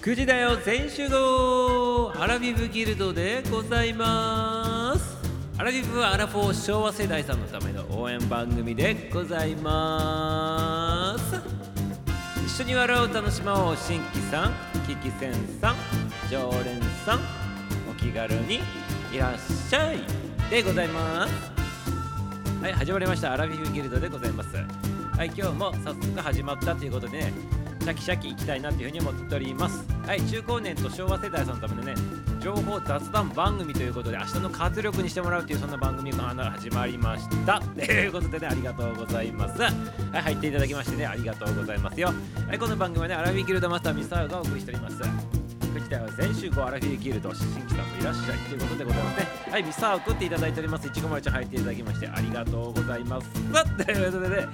9時だよ全集合アラビブギルドでございます。アラビブはアラフォー昭和世代さんのための応援番組でございます。一緒に笑う楽しまおう新規さんキキセンさん常連さんお気軽にいらっしゃいでございます。はい始まりました。アラビブギルドでございます。はい今日も早速始まったということでねシャキシャキいきたいなというふうに思っております。はい中高年と昭和世代さんのためのね情報雑談番組ということで明日の活力にしてもらうというそんな番組が始まりました。ということでねありがとうございます。はい入っていただきましてねありがとうございますよ。はいこの番組はねアラビギルドマスターミサウがお送りしております。こちらは先週後アラフィーギルド新規さんもいらっしゃいということでございますね。はいミサを食っていただいております。いちごまるちゃん入っていただきましてありがとうございます。ということでね。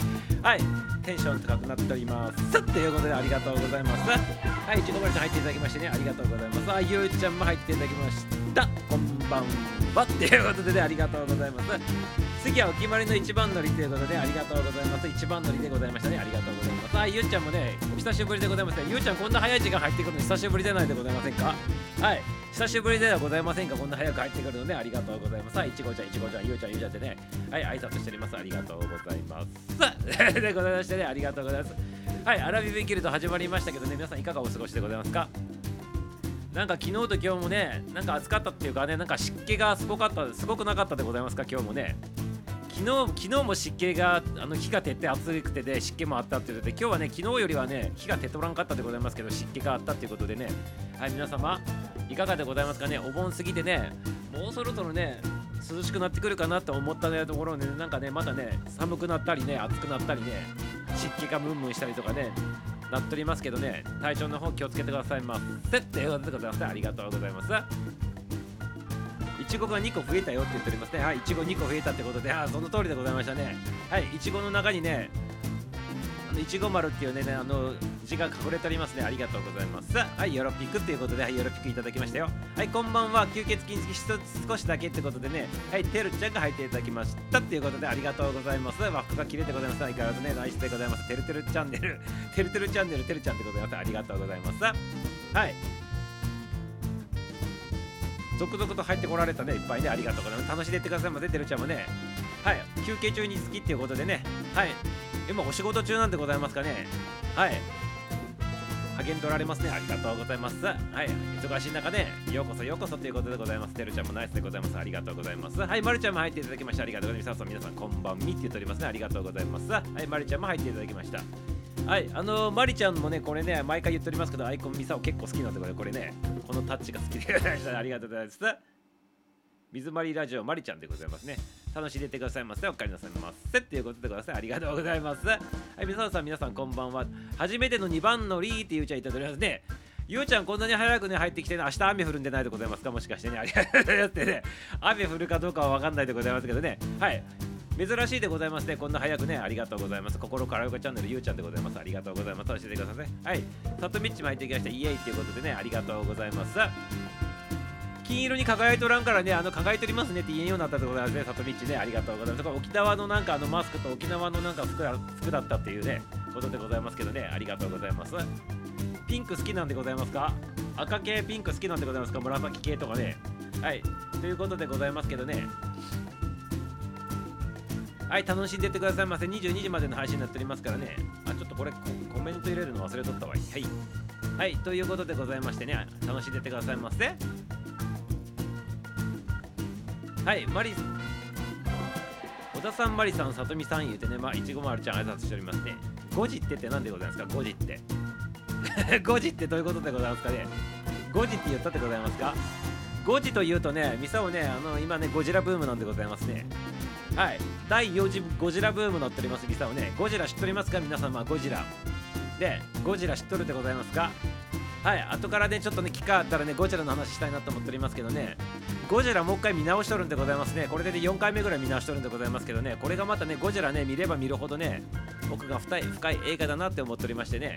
はいテンション高くなっております。ということでありがとうございます。はいいちごまるちゃん入っていただきましてねありがとうございます。あゆうちゃんも入っていただきました。こんばんはっていうことでねありがとうございます。次はお決まりの一番乗りということでありがとうございます。一番乗りでございましたね。ありがとうございます。あゆうちゃんもねお久しぶりでございますゆうちゃんこんな早い時間入ってくるの久しぶりじゃないでございませんか？はい。久しぶりではございませんかこんな早く入ってくるのでありがとうございます。はいいちごちゃんいちごちゃんゆうちゃんゆうちゃんってねはい。挨拶しております。ありがとうございます。でございましてねありがとうございます。はい。アラビブギルド始まりましたけどね皆さんいかがお過ごしでございますか？なんか昨日と今日もねなんか暑かったっていうかねなんか湿気がすごかったすごくなかったでございますか？今日もね。昨日昨日も湿気があの日が照って暑くてで湿気もあったっていうことで今日はね昨日よりはね日が照っとらんかったでございますけど湿気があったっていうことでね。はい皆様いかがでございますかね？お盆過ぎてねもうそろそろね涼しくなってくるかなと思ったねところ、ね、なんかねまたね寒くなったりね暑くなったりね湿気がムンムンしたりとかねなっておりますけどね。体調の方気をつけてくださいませ。っていうことでございますありがとうございます。いちごが2個増えたよって言っておりますね。はいいちご2個増えたってことであその通りでございましたね。はいいちごの中にねいちご丸っていうねあの字が隠れておりますね。ありがとうございます。はいよろぴくっていうことではいよろぴくいただきましたよ。はいこんばんは。吸血筋少しだけってことでね。はいてるちゃんが入っていただきましたっていうことでありがとうございます。和服が切れてございます。相変わらずねナイスでございます。てるてるチャンネル。てるてるチャンネルてるちゃんでございます。ありがとうございます。はい。続々と入ってこられたねいっぱいね。ありがとうございます。楽しんでいってくださいませ。てるちゃんもね。はい休憩中に好きっていうことでね。はい。今お仕事中なんでございますかね。はい。励んでおられますね。ありがとうございます。はい。忙しい中ねようこそようこそということでございます。てるちゃんもナイスでございます。ありがとうございます。はい。まるちゃんも入っていただきましてありがとうございます。皆さんこんばんみって言っております。ねありがとうございます。はい。まるちゃんも入っていただきました。はい。あのー、まりちゃんもねこれね毎回言っておりますけどアイコンミサオ結構好きなんでこれこれねこのタッチが好きでありがとうございます。水まりラジオまりちゃんでございますね。楽しんでいってくださいませ。お帰りなさいませ。っていうことでござい。ありがとうございます。はい、皆さん、皆さん、こんばんは。初めての2番乗りってゆうちゃんいただきますね。ゆうちゃん、こんなに早くね、入ってきて、ね、明日雨降るんでないでございますか？もしかしてね。ありがとうございますね。雨降るかどうかはわかんないでございますけどね。はい。珍しいでございますね。こんな早くね、ありがとうございます。心からよかチャンネル、ゆうちゃんでございます。ありがとうございます。教えてくださいね。はい。さとみっちも入ってきました。イエイっていうことでね、ありがとうございます。金色に輝いておらんからね、あの輝いておりますねって言えんようになったでございますね、里道ね、ありがとうございます。沖縄のなんかあのマスクと沖縄のなんか服だ服だったっていうね、ことでございますけどね、ありがとうございます。ピンク好きなんでございますか？赤系ピンク好きなんでございますか？紫系とかね。はい、ということでございますけどね。はい、楽しんでってくださいませ。22時までの配信になっておりますからね。あ、ちょっとこれコメント入れるの忘れとったわい。はい。はい、ということでございましてね、楽しんでってくださいませ。はいマリ小田さんマリさんさとみさん言うてねまいちごまるちゃん挨拶しておりますね5時ってって何でございますか？5時って。5時ってどういうことでございますかね？5時って言ったってございますか？5時というとねミサをねあの今ねゴジラブームなんでございますね。はい。第4次ゴジラブーム乗っておりますミサをね。ゴジラ知っておりますか？皆様ゴジラ。でゴジラ知っとるでございますか？はい後からねちょっとね機会あったらねゴジラの話したいなと思っておりますけどね。ゴジラもう一回見直しとるんでございますね。これで、ね、4回目ぐらい見直しとるんでございますけどね。これがまたねゴジラね見れば見るほどね僕が深い深い映画だなって思っておりましてね。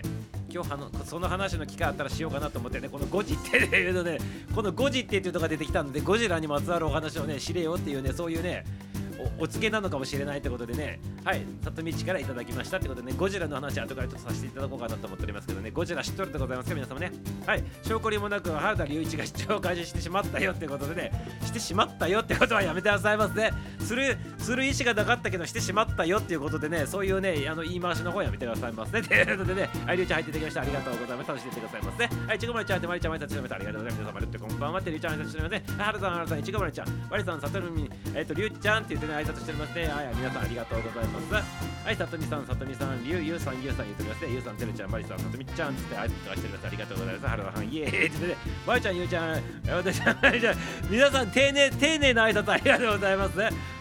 今日はのその話の機会あったらしようかなと思ってねこのゴジっていうのねこのゴジってっていうのが出てきたのでゴジラにまつわるお話をね知れよっていうねそういうねおお告げなのかもしれないってことでね。はい里道からいただきましたってことでねゴジラの話後からちょっとさせていただこうかなと思っておりますけどね。ゴジラ知っとるでございますか皆様ね。はい証拠りもなく原田隆一が視聴を開始してしまったよってことでね。してしまったよってことはやめてくださいますねするする意思がなかったけどしてしまったよっていうことでね。そういうねあの言い回しの方やめてくださいますねということでねはいりゅうちゃん入っていただきました。ありがとうございます。楽しんでてくださいますねはいちごまるちゃんってまりちゃんまりちめてありがとうございます皆様ってこんばんはてりちゃん挨拶しておりますねはるさんはるさんちごまるちゃんわりさんさとみえっ、とりゅうちゃんって言ってね挨拶しておりますねはい皆さんありがとうございます。はいさとみさんさとみさんりゅうゆうさんゆうさん言っておりますねゆうさんてるちゃんまりさんさとみちゃんつって挨拶しております。ありがとうございます。はるさんイエーイってねまりちゃんゆうちゃん私じゃ皆さん丁寧丁寧な挨拶ありがとうございます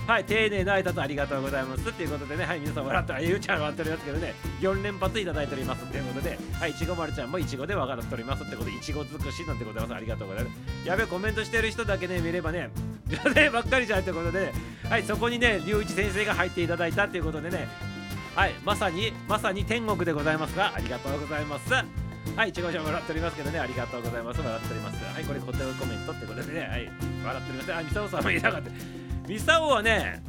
はい丁寧な挨拶ありがとうございますっていうことでねはい皆さん笑ったゆうちゃん笑っておりますけどね4連発いただいておりますっていうことではいいちごまるちゃんもいちごで笑っておりますってことでいちご尽くしなんてございますありがとうございますやべコメントしてる人だけね見ればね女性ばっかりじゃんってことでねはいそこにね龍一先生が入っていただいたっていうことでねはいまさにまさに天国でございますがありがとうございますはい、ちごちゃん笑っておりますけどね、ありがとうございます。笑っております。はい、これ固定コメントってことでね、はい、笑っております。あ、ミサオさんもいなかった。ミサオはね、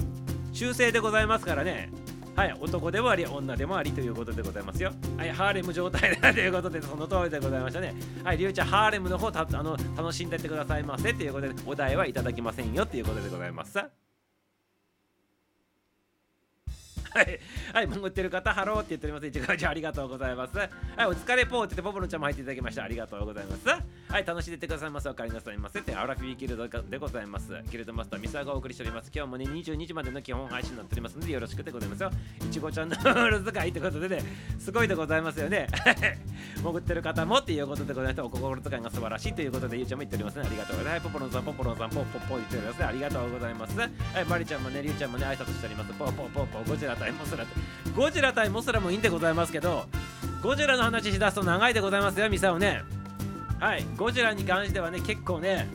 中性でございますからね、はい、男でもあり、女でもありということでございますよ。はい、ハーレム状態だということで、その通りでございましたね。はい、りゅうちゃん、ハーレムの方たあの楽しんでってくださいませということで、お題はいただきませんよということでございます。はい、はい、潜ってる方、ハローって言っております。一番ありがとうございます。はい、お疲れポーって言って、ポポロちゃんも入っていただきました。ありがとうございます。はい、楽しんでてくださいませ。お帰りなさいませ。てアラフィーギルドでございます。ギルドマスター、ミサがお送りしております。今日もね、22時までの基本配信になっておりますので、よろしくでございますよ。いちごちゃんのルール使いってことでね、すごいでございますよね。潜ってる方もっていうことでございます。お心遣いが素晴らしいということで、ゆうちゃんも言っておりますね。ありがとうございます。ポポロンさん、ポポロンさん、ポッポッポ言っております、ね。ありがとうございます。はい、マリちゃんもね、りゅうちゃんもね、挨拶しております。ポポポポゴジラ対モスラゴジラ対モスラもいいんでございますけどゴジラの話しだすと長いでございますよミサをね。はいゴジラに関してはね結構ね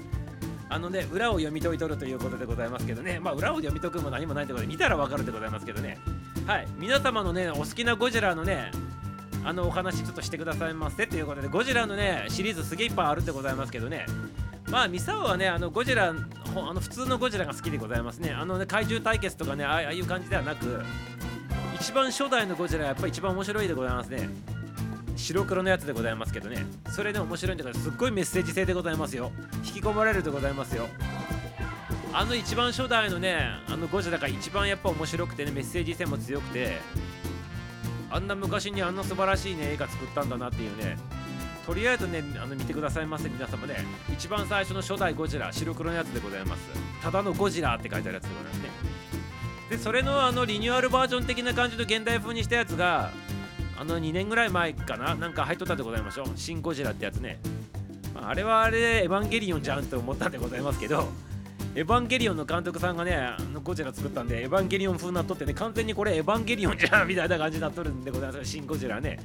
あのね裏を読み解いとるということでございますけどね。まあ裏を読み解くも何もないってことで見たらわかるでございますけどね。はい皆様のねお好きなゴジラのねあのお話ちょっとしてくださいませということでゴジラのねシリーズすげえいっぱいあるでございますけどね。まあミサオはねあのゴジラあの普通のゴジラが好きでございますね。あのね怪獣対決とかねああいう感じではなく一番初代のゴジラやっぱり一番面白いでございますね。白黒のやつでございますけどね。それで面白いんだからすっごいメッセージ性でございますよ。引き込まれるでございますよ。あの一番初代のねあのゴジラが一番やっぱ面白くてねメッセージ性も強くてあんな昔にあんな素晴らしいね映画作ったんだなっていうね。とりあえずねあの見てくださいませ皆様ね。一番最初の初代ゴジラ白黒のやつでございます。ただのゴジラって書いてあるやつでございますね。でそれのあのリニューアルバージョン的な感じの現代風にしたやつがあの2年ぐらい前かななんか入っとったでございましょう。シン・ゴジラってやつね、まあ、あれはあれでエヴァンゲリオンじゃんと思ったんでございますけどエヴァンゲリオンの監督さんがねあのゴジラ作ったんでエヴァンゲリオン風になっとってね完全にこれエヴァンゲリオンじゃんみたいな感じになっとるんでございますシン・ゴジラね。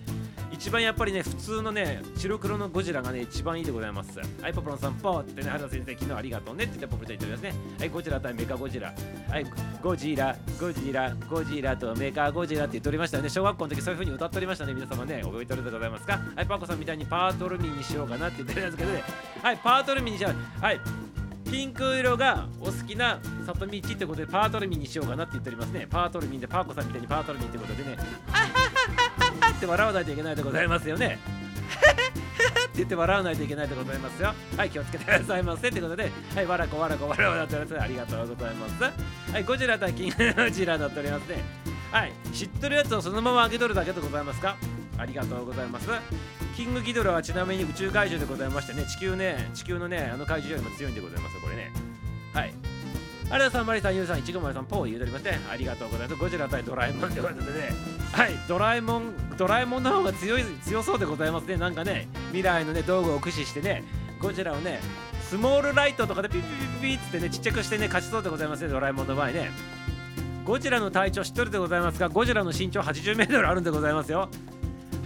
一番やっぱりね普通のね白黒のゴジラがね一番いいでございます。はいポポロンさんポーってね原田先生昨日ありがとうねって言ってポポロちゃん言っておりますね。はいゴジラ対メカゴジラ。はいゴジラゴジラゴジラとメカゴジラって言っておりましたよね。小学校の時そういう風に歌っておりましたね。皆様ね覚えておるでございますか？はいパコさんみたいにパートルミンにしようかなって言ってるんですけどね。はいパートルミンにしよう。はい。ピンク色がお好きな里道ってことでパートルミンにしようかなって言っておりますね。パートルミンでパーコさんみたいにパートルミンってことでね。あははははって笑わないといけないでございますよね。って言って笑わないといけないでございますよ。はい気をつけてくださいませってことで。はいわらこわらこわらわらってありがとうございます。はいゴジラ対キンゴジラになっておりますね。はい知ってるやつをそのまま開けとるだけでございますか？ありがとうございます。キングギドラはちなみに宇宙怪獣でございましてね地球ね地球のねあの怪獣よりも強いんでございますこれねはいありがとうさん、マリさん、ユウさん、いちごまるさん、ポー言うとりまして、ありがとうございます。ゴジラ対ドラえもんってことでね、はい、ドラえもん、ドラえもんの方が強い、強そうでございますね。なんかね、未来のね、道具を駆使してね、ゴジラをね、スモールライトとかでピピピピピってね、ちっちゃくしてね、勝ちそうでございますね、ドラえもんの場合ね。ゴジラの体長知っとるでございますが、ゴジラの身長80メートルあるんでございますよ。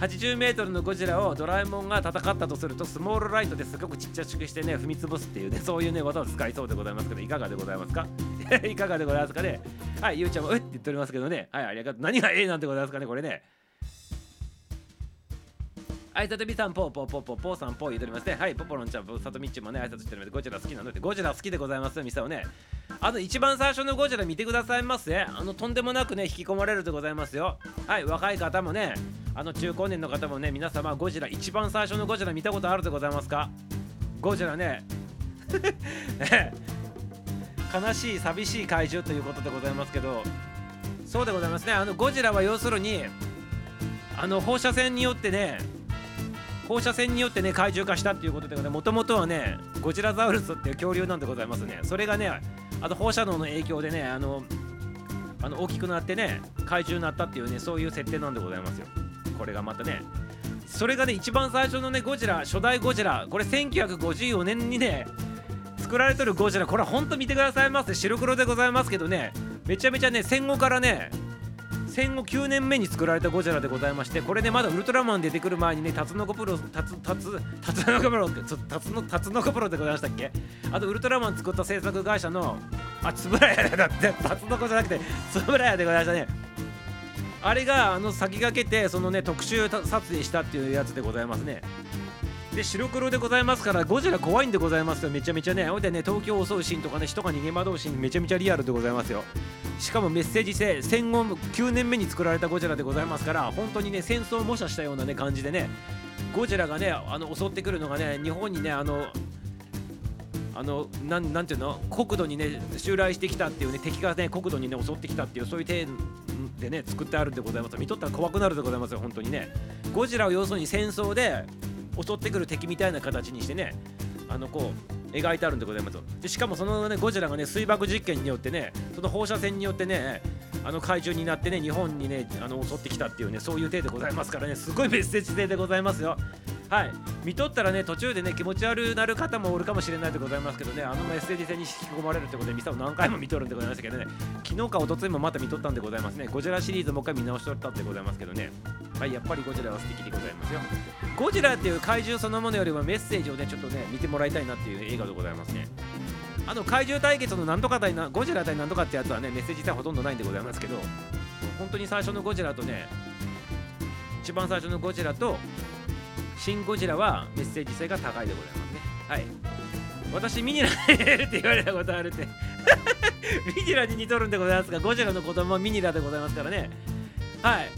80m のゴジラをドラえもんが戦ったとするとスモールライトですごくちっちゃくしてね踏み潰すっていうねそういうね技を使いそうでございますけどいかがでございますか？いかがでございますかね？はいゆうちゃんもうって言っておりますけどね。はいありがとう。何がええなんてございますかねこれね。はい、さとみさん、ぽぽぽぽぽさん、ぽー言うとりますね。はい、ポポロンちゃん、さとみっちもね、挨拶してるので、ゴジラ好きなので、ゴジラ好きでございます、ミサをね。あの、一番最初のゴジラ見てくださいませ。あの、とんでもなくね、引き込まれるでございますよ。はい、若い方もね、あの、中高年の方もね、皆様、ゴジラ、一番最初のゴジラ見たことあるでございますか？ゴジラね、悲しい、寂しい怪獣ということでございますけど、そうでございますね。あの、ゴジラは要するに、あの、放射線によってね、放射線によってね怪獣化したっていうことでもともとはねゴジラザウルスっていう恐竜なんでございますね。それがねあと放射能の影響でねあのあの大きくなってね怪獣になったっていうねそういう設定なんでございますよ。これがまたね。それがね一番最初のねゴジラ初代ゴジラこれ1954年にね作られてるゴジラこれほんと見てくださいませ。白黒でございますけどねめちゃめちゃね戦後からね戦後9年目に作られたゴジラでございましてこれねまだウルトラマン出てくる前にねタツノコプロタツタツタツノコプロってタツノタツノコプロでございましたっけ？あとウルトラマン作った制作会社のあつぶらやだってタツノコじゃなくてつぶらやでございましたね。あれがあの先駆けてそのね特集撮影したっていうやつでございますね。で白黒でございますからゴジラ怖いんでございますよ。めちゃめちゃね。ほいでね東京を襲うシーンとかね人が逃げ惑うシーンめちゃめちゃリアルでございますよ。しかもメッセージ性戦後9年目に作られたゴジラでございますから本当にね戦争を模写したようなね感じでねゴジラがねあの襲ってくるのがね日本にねあのあのなんなんていうの？国土にね襲来してきたっていうね敵がね国土にね襲ってきたっていうそういう点でね作ってあるんでございます。見とったら怖くなるでございますよ本当にね。ゴジラを要するに戦争で襲ってくる敵みたいな形にしてねあのこう描いてあるんでございますでしかもそのねゴジラがね水爆実験によってねその放射線によってねあの怪獣になってね日本にねあの襲ってきたっていうねそういう体でございますからねすごいメッセージ性でございますよ。はい。見とったらね途中でね気持ち悪なる方もおるかもしれないでございますけどねあのメッセージ性に引き込まれるってことでミサを何回も見とるんでございましたけどね昨日か一昨日もまた見とったんでございますね。ゴジラシリーズもう一回見直しとったんでございますけどね。はいやっぱりゴジラは素敵でございますよ。ゴジラっていう怪獣そのものよりもメッセージをねちょっとね見てもらいたいなっていう映画でございますね。あの怪獣対決のなんとか対なゴジラ対なんとかってやつはねメッセージ性はほとんどないんでございますけど本当に最初のゴジラとね一番最初のゴジラとシン・ゴジラはメッセージ性が高いでございますね。はい。私ミニラって言われたことあるって。ミニラに似とるんでございますがゴジラの子供はミニラでございますからね。はい。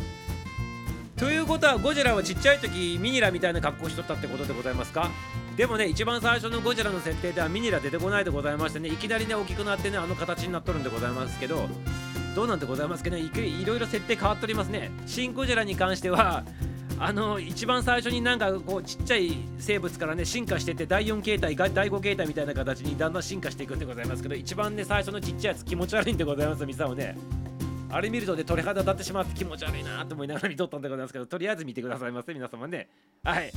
ということはゴジラはちっちゃい時ミニラみたいな格好しとったってことでございますか？でもね一番最初のゴジラの設定ではミニラ出てこないでございましてねいきなりね大きくなってねあの形になっとるんでございますけどどうなんでございますけどね？いろいろ設定変わっておりますね。シン・ゴジラに関してはあの一番最初になんかこうちっちゃい生物からね進化してて第4形態第5形態みたいな形にだんだん進化していくんでございますけど一番ね最初のちっちゃいやつ気持ち悪いんでございますミサをね。あれ見るとね鳥肌立ってしまって気持ち悪いなと思いながら見とったんでございますけどとりあえず見てくださいませ皆様ね。はい。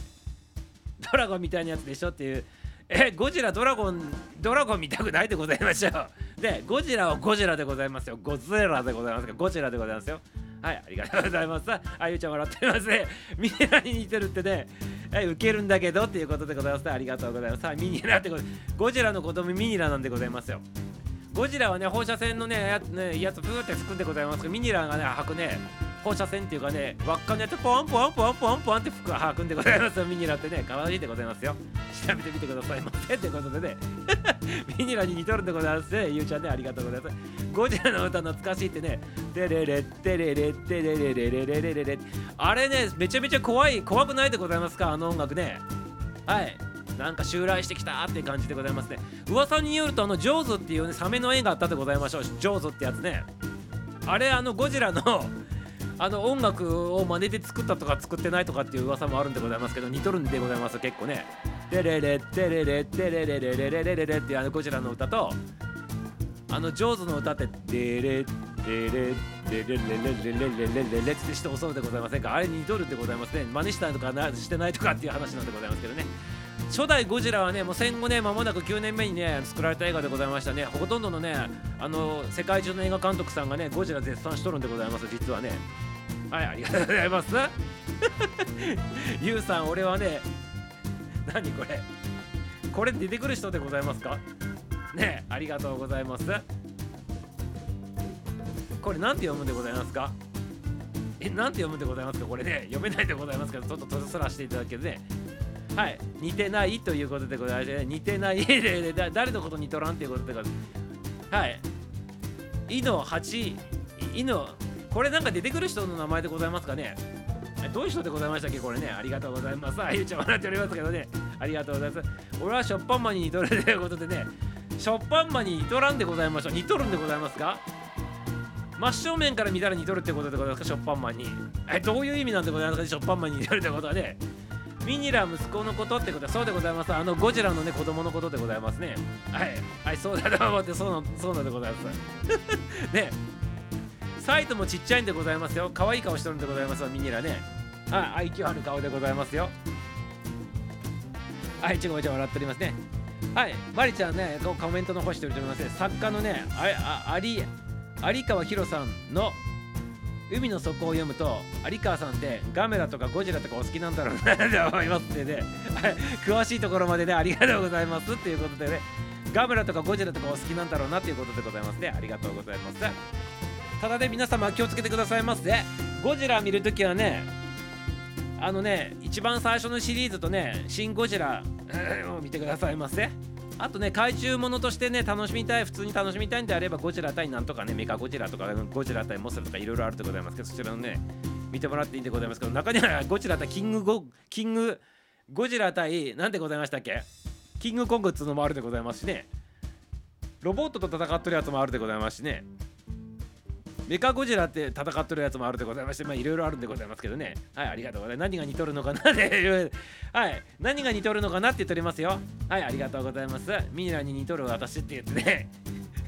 ドラゴンみたいなやつでしょっていうえゴジラドラゴンドラゴン見たくないでございましょう。でゴジラはゴジラでございますよ。ゴズラでございますかゴジラでございますよ。はい、ありがとうございます。あゆちゃん笑ってますね。ミネラに似てるってね、はい、受けるんだけどっていうことでございます。ありがとうございます。はい、ミニラってことゴジラの子供ミニラなんでございますよ。ゴジラはね、放射線のね、やつねやつプーって吹くんでございますけど、ミニラがね、吐くね、放射線っていうかね、輪っかのやつポンポンポンポンポンって吹く吐くんでございますよ。ミニラってね、可愛いでございますよ。調べてみてくださいませ。ということでね、ミニラに似とるんでございますね。ゆうちゃんね、ありがとうございます。ゴジラの歌懐かしいってね、テレレテレレテレレレレレレレレあれね、めちゃめちゃ怖い、怖くないでございますか、あの音楽ね。はい。なんか襲来してきたって感じでございますね。噂によると、あの、ジョーズっていうね、サメの絵があったでございましょう。ジョーズってやつね。あれ、あの、ゴジラのあの音楽を真似で作ったとか作ってないとかっていう噂もあるんでございますけど似とるんでございます結構ね。テレレテレレテレレレレレレレレっていうあのゴジラの歌とあのジョーズの歌ってデレデレデレレレレレレレレレレってして襲うでございませんかあれ似とるんでございますね真似したとかなしてないとかっていう話なんでございますけどね初代ゴジラはねもう戦後ね間もなく9年目にね作られた映画でございましたねほとんどのねあの世界中の映画監督さんがねゴジラ絶賛しとるんでございます実はねはいありがとうございます。ゆうさん俺はね何これ？これ出てくる人でございますか？ねありがとうございます。これ何て読むんでございますか？え、なんて読むんでございますか？これね、読めないでございますけど、ちょっと閉ざらせていただけるね。はい、似てないということでございまして、似てない で誰のこと似とらんということでございます。はい。いの8、いの、これなんか出てくる人の名前でございますかね？どういう人でございましたっけこれね？ありがとうございます。あゆちゃん笑っておりますけどね。ありがとうございます。俺はショッパンマンに似とるということでね、ショッパンマンに似とらんでございましょう。似とるんでございますか？真正面から見たら似とるってことでございますか、ショッパンマンに。え、どういう意味なんでございますか、ショッパンマンに似とるってことはね。ミニラ息子のことってことはそうでございます。あのゴジラのね、子供のことでございますね。はい。はい、そうだと思って、そうなそうなんでございます。ね。サイトもちっちゃいんでございますよ。可愛い顔してるんでございますミニラね。はい、愛嬌ある顔でございますよ。はい、ちごちゃ笑っておりますね。はい、マリちゃんね、こうコメント残しておりますね。作家のね、ああ有有川博さんの海の底を読むと有川さんってガメラとかゴジラとかお好きなんだろうなと思いますってね 詳しいところまでねありがとうございますっていうことでねガメラとかゴジラとかお好きなんだろうなっていうことでございますねありがとうございますただね皆様気をつけてくださいませ。ゴジラ見るときはねあのね一番最初のシリーズとね「シン・ゴジラ」を見てくださいませ。あとね怪獣ものとしてね楽しみたい普通に楽しみたいんであればゴジラ対なんとかねメカゴジラとかゴジラ対モスラとかいろいろあるでございますけどそちらのね見てもらっていいんでございますけど中には ゴジラ対キングゴキングゴジラ対何でございましたっけ？キングコングっつうのもあるでございますしね。ロボットと戦ってるやつもあるでございますしね。メカゴジラって戦ってるやつもあるでございまして、まあいろいろあるんでございますけどね。はい、ありがとうございます。何が似とるのかなってはい、何が似とるのかなって言っておりますよ。はい、ありがとうございます。ミニラに似とる私って言ってね。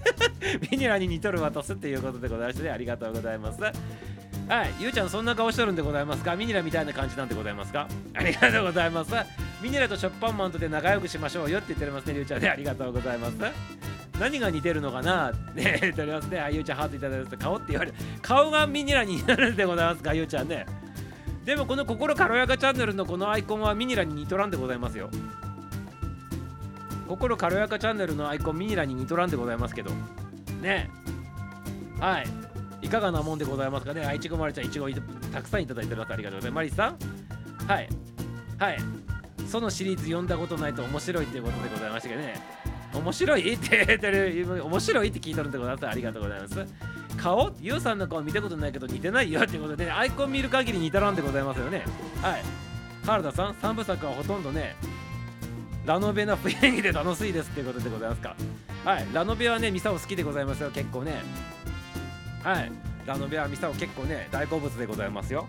ミニラに似とる私っていうことでございまして、ね、ありがとうございます。はい、ゆうちゃんそんな顔しとるんでございますか？ミニラみたいな感じなんでございますか？ありがとうございます。ミニラとショッパンマンとで仲良くしましょうよって言っておりますね、ゆうちゃんね。ありがとうございます。何が似てるのかな？ね 言っておりますね。あゆうちゃんハートいただいて顔って言われる。顔がミニラになるんでございますか、ゆうちゃんね。でもこの心軽やかチャンネルのこのアイコンはミニラに似とらんでございますよ。心軽やかチャンネルのアイコンミニラに似とらんでございますけど。ね。はい。いかがなもんでございますかね？あいちごまりちゃん、いちごたくさんいただいてます。ありがとうございます。マリさん？はい。はい。そのシリーズ読んだことないと面白いっていうことでございましたけどね。面白いって言ってる、面白いって聞いとるんでございます。ありがとうございます。顔？ユウさんの顔見たことないけど似てないよってことで、ね、アイコン見る限り似たらんでございますよね。はい。原田さん、3部作はほとんどね、ラノベの雰囲気で楽しいですっていうことでございますか。はい。ラノベはね、ミサオ好きでございますよ、結構ね。はい。ラノベはミサオ結構ね、大好物でございますよ。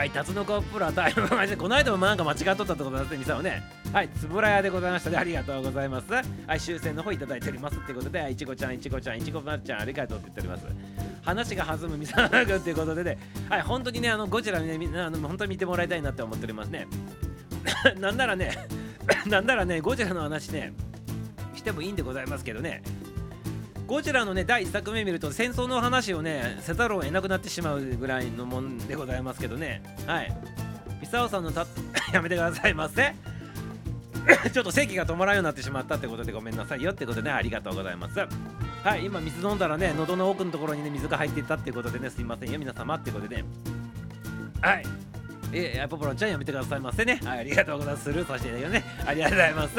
はい、タツノコプラタイムマジで、この間もなんか間違っとったってことですね、ミサオね。はい、つぶら屋でございましたね。ありがとうございます。はい、終戦の方いただいておりますってことで、いちごちゃん、いちごちゃん、いちごまるちゃん、ありがとうって言っております。話が弾むミサオ君っていうことでね、はい、本当にね、あのゴジラね、み、あの本当に見てもらいたいなって思っておりますね。なんならね、なんならね、ゴジラの話ね、してもいいんでございますけどね。ゴジラのね第1作目見ると戦争の話をねせざるを得なくなってしまうぐらいのもんでございますけどね。はい。ミサオさんのた やめてくださいませ。ちょっと席が止まらんようになってしまったってことでごめんなさいよってことで、ね、ありがとうございます。はい今水飲んだらね喉の奥のところにね水が入っていったってことでねすいませんよ皆様ってことでね。はい。えー、ポポロちゃんやめてくださいませね。はい、ありがとうございます。スルーさせていただきね。ありがとうございます。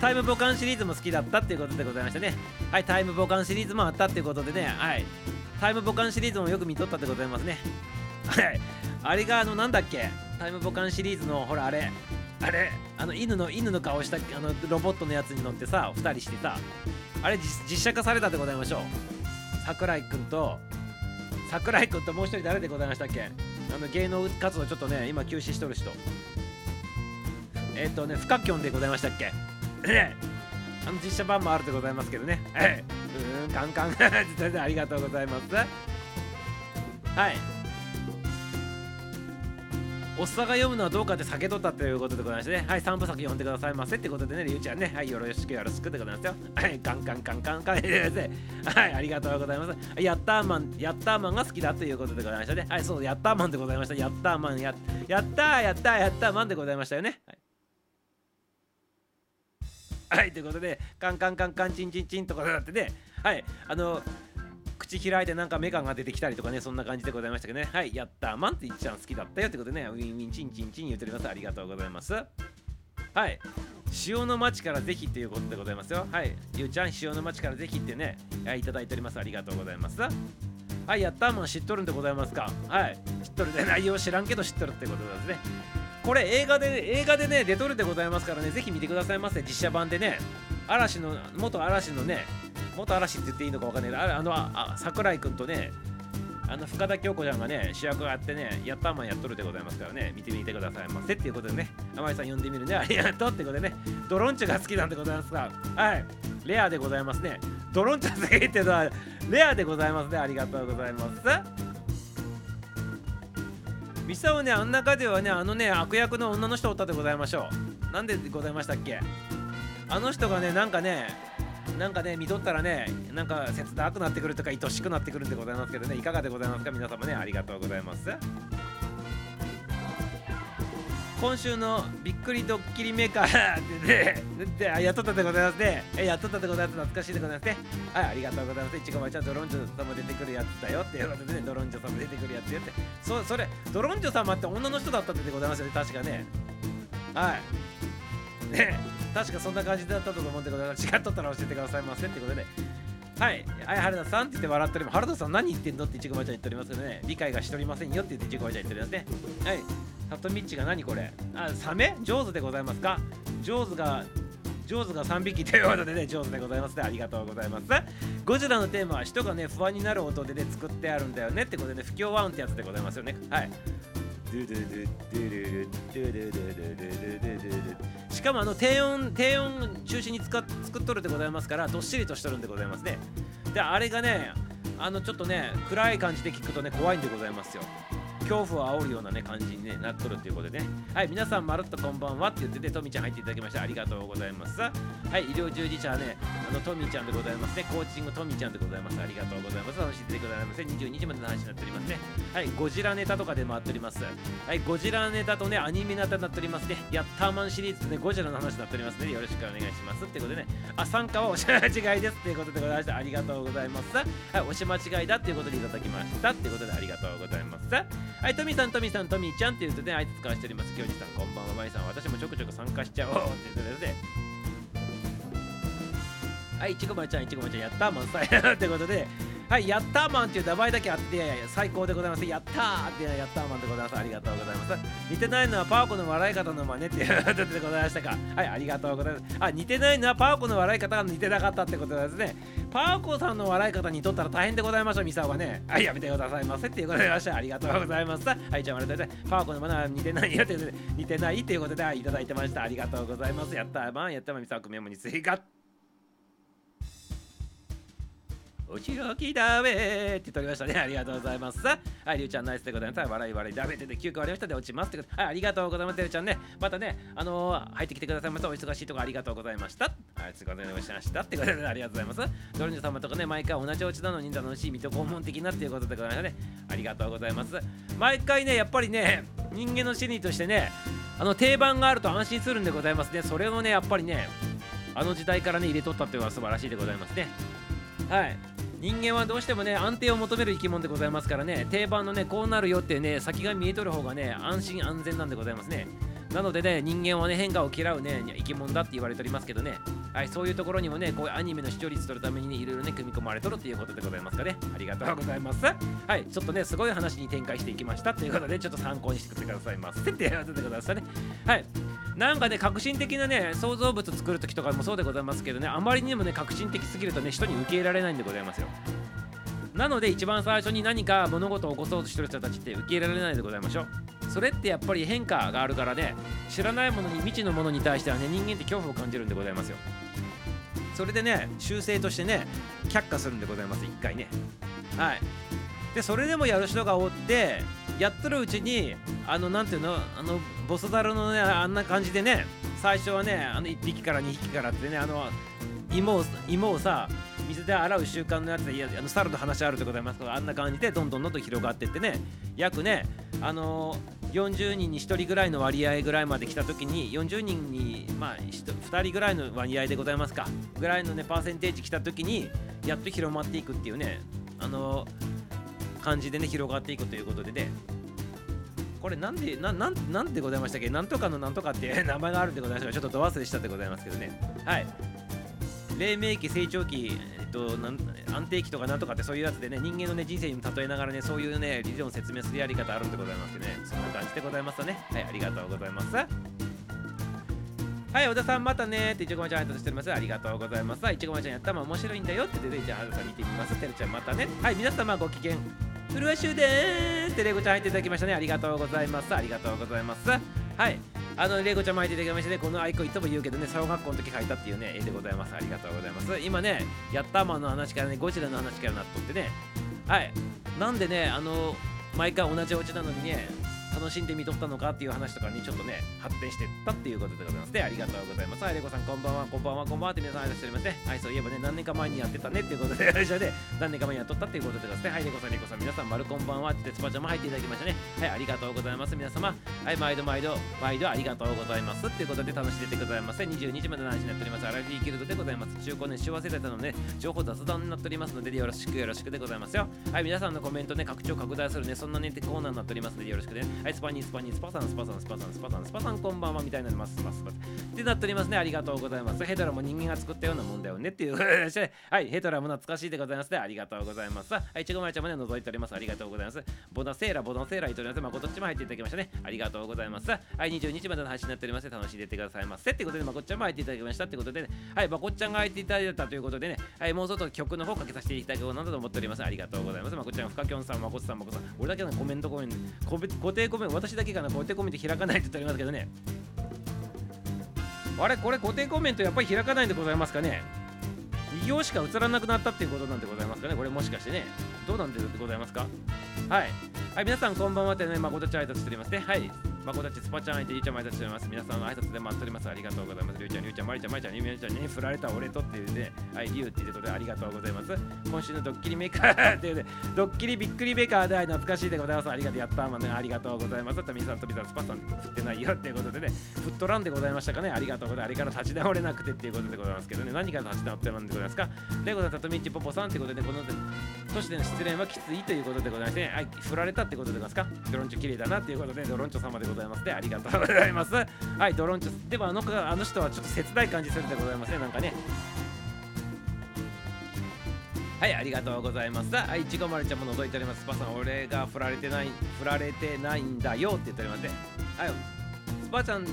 タイムボカンシリーズも好きだったっていうことでございましたね。はい、タイムボカンシリーズもあったっていうことでね。はい。タイムボカンシリーズもよく見とったってございますね。はい。あれが、あの、なんだっけ？タイムボカンシリーズの、ほら、あれ。あれあの犬の犬の顔したあのロボットのやつに乗ってさ2人してさあれ実写化されたでございましょう桜井くんと桜井くんともう一人誰でございましたっけ？あの芸能活動ちょっとね今休止しとる人。えっ、ー、とね深きょんでございましたっけ？ねあの実写版もあるでございますけどね。はいうん。カンカン。ありがとうございます。はいおっさんが読むのはどうかって酒取ったということでございましてね。はい、3部作読んでくださいませってことでね、りゅうちゃんね、はい、よろしくよろしくでございますよ。はい、カンカンカンカンカンではい、ありがとうございます。ヤッターマン、ヤッターマンが好きだということでございましたね。はい、そう、ヤッターマンでございました。ヤッターマン、ややったー、やったー、やったーマンでございましたよね。はいはい、ということで、カンカンカンカンチンチンチンとかだってね、はい、あの、口開いてなんかメカが出てきたりとかねそんな感じでございましたけどね。はいやったーマンっていっちゃん好きだったよってことでねウィンウィンチンチンチン言っておりますありがとうございます。はい塩の町からぜひということでございますよ。はいゆうちゃん塩の町からぜひってねはいいただいております。ありがとうございます。はいやったーマン知っとるんでございますか。はい知っとるで内容知らんけど知っとるってことですね。これ映画で映画でね出とるでございますからねぜひ見てくださいませ。実写版でね。嵐の元嵐のね元嵐って言っていいのか分かんないけどあのあ桜井君とねあの深田恭子ちゃんがね主役やってねヤッターマンやっとるでございますからね見てみてくださいませっていうことでね甘井さん呼んでみるね。ありがとうってことでねドロンチュが好きなんでございますがはいレアでございますね。ドロンチュ好きっていうのはレアでございますね。ありがとうございます。ミサオねあん中ではねあのね悪役の女の人おったでございましょう。なんでございましたっけ？あの人がねなんかねなんかね見とったらねなんか切なくなってくるとか愛しくなってくるんでございますけどねいかがでございますか？皆様ねありがとうございます。今週のびっくりドッキリメーカーでね やっとったでございますね。やっとったでございます。懐かしいでございますね。はいありがとうございます。いちごまちゃんドロンジョ様出てくるやつだよっていうことでねドロンジョ様出てくるやつよって。そそれドロンジョ様って女の人だったってでございますよね確かね。はい。ね。確かそんな感じだったと思うんでござい違っとったら教えてくださいませってことではい、はい、原田さんって言って笑っております。原田さん何言ってんのっていちごまちゃん言っておりますけどね、理解がしておりませんよって言っていちごまちゃん言っておりますね。はい、さとみっちが何これ？あ、サメ？上手でございますか？上手が、上手が3匹ということでね、上手でございますね。ありがとうございます。ゴジラのテーマは人がね、不安になる音でね、作ってあるんだよねってことでね、不協和音ってやつでございますよね。はい。しかもあの低音低音中心に使っ作っとるでございますからどっしりとしとるんでございますね。であれがねあのちょっとね暗い感じで聞くとね怖いんでございますよ。恐怖を煽るようなね感じに、ね、なっとるということでね。はい皆さんまるっとこんばんはって言っててトミちゃん入っていただきましてありがとうございます。はい医療従事者はねあのトミちゃんでございますね。コーチングトミちゃんでございます。ありがとうございます。楽しんでくださいませ22時までの話になっておりますね。はいゴジラネタとかで回っておりますはいゴジラネタとねアニメネタになっておりますね。ヤッターマンシリーズでねゴジラの話になっておりますのでよろしくお願いします。ってことでね。あ参加はおし間違いです。っていうことでございました。ありがとうございます。はいおし間違いだっていうことでいただきました。っていうことでありがとうございます。はいトミーさんトミーさんトミーちゃんって言うとね挨拶からしております。京二さんこんばんはまいさん。私もちょくちょく参加しちゃおうっていうことで。はいいちごまちゃんいちごまちゃんやったーマンさいってことで。はい、やったーマンっていう名前だけあって最高でございます。やったーってやったーマンでございます。ありがとうございます。似てないのはパーコの笑い方の真似っていうことでございましたか。はい、ありがとうございます。あ、似てないのはパーコの笑い方が似てなかったってことですね。パーコさんの笑い方にとったら大変でございました、ミサオがね。はい、やめてくださいませっていうことでございました。ありがとうございます。はい、じゃあ、またパーコのマナー似てないよってことで、似てないっていうことでいただいてました。ありがとうございます。やったーマン、やったーマン、ミサオメモに追加。おちろきだべーって言っておりましたね。ありがとうございます。はい、りゅうちゃんナイスでございます。笑い笑いだべてで9個ありましたで落ちますってこと。はい、ありがとうございます。りゅうちゃんね、またね、あのー、入ってきてくださいました。お忙しいところありがとうございました。はい、すごいお願いしました。ってことでありがとうございます。ドルンジ様とかね、毎回同じお家なのに楽しい、水戸黄門的なっていうことでございましたね。ありがとうございます。毎回ね、やっぱりね、人間の心理としてね、あの定番があると安心するんでございますね。それをね、やっぱりね、あの時代からね、入れとったっていうのは素晴らしいでございますね。はい。人間はどうしてもね安定を求める生き物でございますからね。定番のねこうなるよってね先が見えとる方がね安心安全なんでございますね。なのでね人間はね変化を嫌うね生き物だって言われておりますけどね。はいそういうところにもねこういうアニメの視聴率取るためにねいろいろね組み込まれとるっていうことでございますかね。ありがとうございます。はいちょっとねすごい話に展開していきましたということでちょっと参考にしてくださいませっていうことでございね。はい。なんかね革新的なね創造物作る時とかもそうでございますけどねあまりにもね革新的すぎるとね人に受け入れられないんでございますよ。なので一番最初に何か物事を起こそうとしてる人たちって受け入れられないでございましょう。それってやっぱり変化があるからね。知らないものに未知のものに対してはね人間って恐怖を感じるんでございますよ。それでね修正としてね却下するんでございます一回ね。はい。でそれでもやる人がおってやっとるうちにあのなんていうのあのボスザルのねあんな感じでね最初はねあの1匹から2匹からってねあの芋を芋をさ水で洗う習慣のやつでいやあの猿の話あるでございますけどあんな感じでどんどんどんどん広がっていってね。約ねあのー、40人に1人ぐらいの割合ぐらいまで来た時に40人にまあ2人ぐらいの割合でございますかぐらいのねパーセンテージ来た時にやっと広まっていくっていうねあの感じでね広がっていくということでね。これなんでななんなんでございましたっけ？なんとかのなんとかって名前があるんでございましたがちょっとど忘れしたでございますけどね。はい。黎明期成長期、えっと、なん安定期とかなんとかってそういうやつでね人間のね人生にも例えながらねそういうね理論を説明するやり方あるんでございますねそんな感じでございますねはいありがとうございますはい、小田さんまたねっていちごまちゃん挨拶しております。ありがとうございます。いちごまちゃんやったま面白いんだよって言って、じゃあ、あずさん見てみます。てるちゃんまたね。はい、皆様ご機嫌。フルワシュでーす。てレゴちゃん入っていただきましたね。ありがとうございます。ありがとうございます。はい。あのレゴちゃんも入っていただきましてね、このアイコンいつも言うけどね、小学校の時書いたっていうね、絵でございます。ありがとうございます。今ね、ヤッターマンの話からね、ゴジラの話からなっとってね、はい。なんでね、あの、毎回同じお家なのにね、楽しんで見とったのかっていう話とかにちょっとね発展してったっていうことでございますね。ありがとうございます。はいレコさんこんばんは。こんばんはこんばんはって皆さん挨拶しております。ねはいそういえばね何年か前にやってたねっていうことで一緒で何年か前にやっとったっていうことでございます。ねはいレコさんレコさん皆さん丸こんばんはってスパチャも入っていただきました。ねはいありがとうございます。皆様はい毎度毎度毎度ありがとうございますっていうことで楽しんでてございます22時までの話になっております。アラフィーギルドでございます。中古年幸せだったので、ね、情報雑談になっておりますのでよろしくよろしくでございますよ。はい皆さんのコメントね拡張拡大するねそんなねコーナーになっておりますのでよろしくね。はいスパニースパニースパさんスパさんスパさんスパさんスパさんこんばんはみたいになります。スパスパってなっておりますねありがとうございますヘドラも人間が作ったようなもんだよねっていうはいヘドラも懐かしいでございます。ねありがとうございます。はいちごまちゃんもね覗いております。ありがとうございます。ボナセーラボナセーラいとります。まこっちも入っていただきましたねありがとうございます。はい22日までの配信になっております。楽しんでいってくださいませってことでまこっちゃんも入っていただきましたってことでね。はいまこっちゃんが入っていただいたということでね。はいもうちょっと曲の方かけさせていただこうなと思っております。ありがとうございます。まこっちゃん深きょんさんまこっさんまこさん。俺だけのコメントコメント固定コメント私だけかな固定コメント開かないって言ってありますけどね。あれこれ固定コメントやっぱり開かないんでございますかね。異行しか映らなくなったっていうことなんでございますかね。これもしかしてね。どうなんでございますか。はい。はい皆さんこんばんはってね誠ちゃん挨拶しておりますね。はい。まこたちスパちゃん相手ゆうちゃんも挨拶しております。皆さんの挨拶で待っております。ありがとうございます。りゅうちゃんりゅうちゃんまりちゃんまりちゃんゆめちゃんに振られた俺とっていうねはいりゅうっていうことでありがとうございます。今週のドッキリメーカーっていうねドッキリびっくりメーカーで懐かしいでございます。ありがとうやったーまねありがとうございます。とみさんとみさんスパさん振ってないよっていうことでねフットランでございましたかね。ありがとうございます。あれから立ち直れなくてっていうことでございますけどね。何から立ち直ってなんでございますか。レゴさんたとみちぽぽさんってことでこの年での失恋はきついということでございますね。はい振られたってことでございますか。ドロンチョ綺麗だなっていうことでドロンチョ様でございます。ございますねありがとうございますはいドロンチョでもあのあの人はちょっと切ない感じするでございますねなんかねはい、ありがとうございます。はい、いちごまるちゃんも覗いております。スパさん、俺が振られてない、振られてないんだよって言っておりますね。はい、スパちゃん、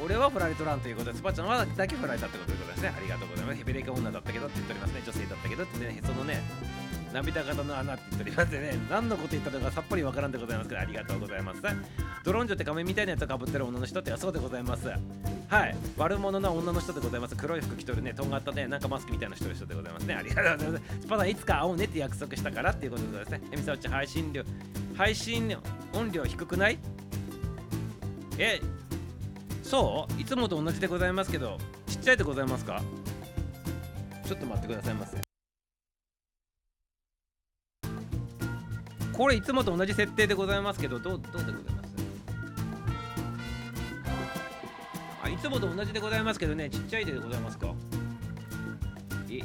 俺は振られとらんということで、スパちゃんはだけ振られたってことでございますね。ありがとうございます。ヘベレカ女だったけどって言っておりますね。女性だったけどってね、そのね、涙型の穴って言っておりますね。何のこと言ったのかさっぱりわからんでございますけど、ありがとうございます。ドロンジョって仮面みたいなやつをかぶってる女の人ってそうでございます。はい、悪者な女の人でございます。黒い服着とるね、とんがったね、なんかマスクみたいな人の人でございますね。ありがとうございます。スパさん、いつか会おうねって約束したからっていうことでございますね。エミサウチ配信量、配信音量低くない？え、そう？いつもと同じでございますけど、ちっちゃいでございますか？ちょっと待ってくださいませ。これいつもと同じ設定でございますけど、どうどうでございます？あいつもと同じでございますけどね、ちっちゃいでございますか？え？い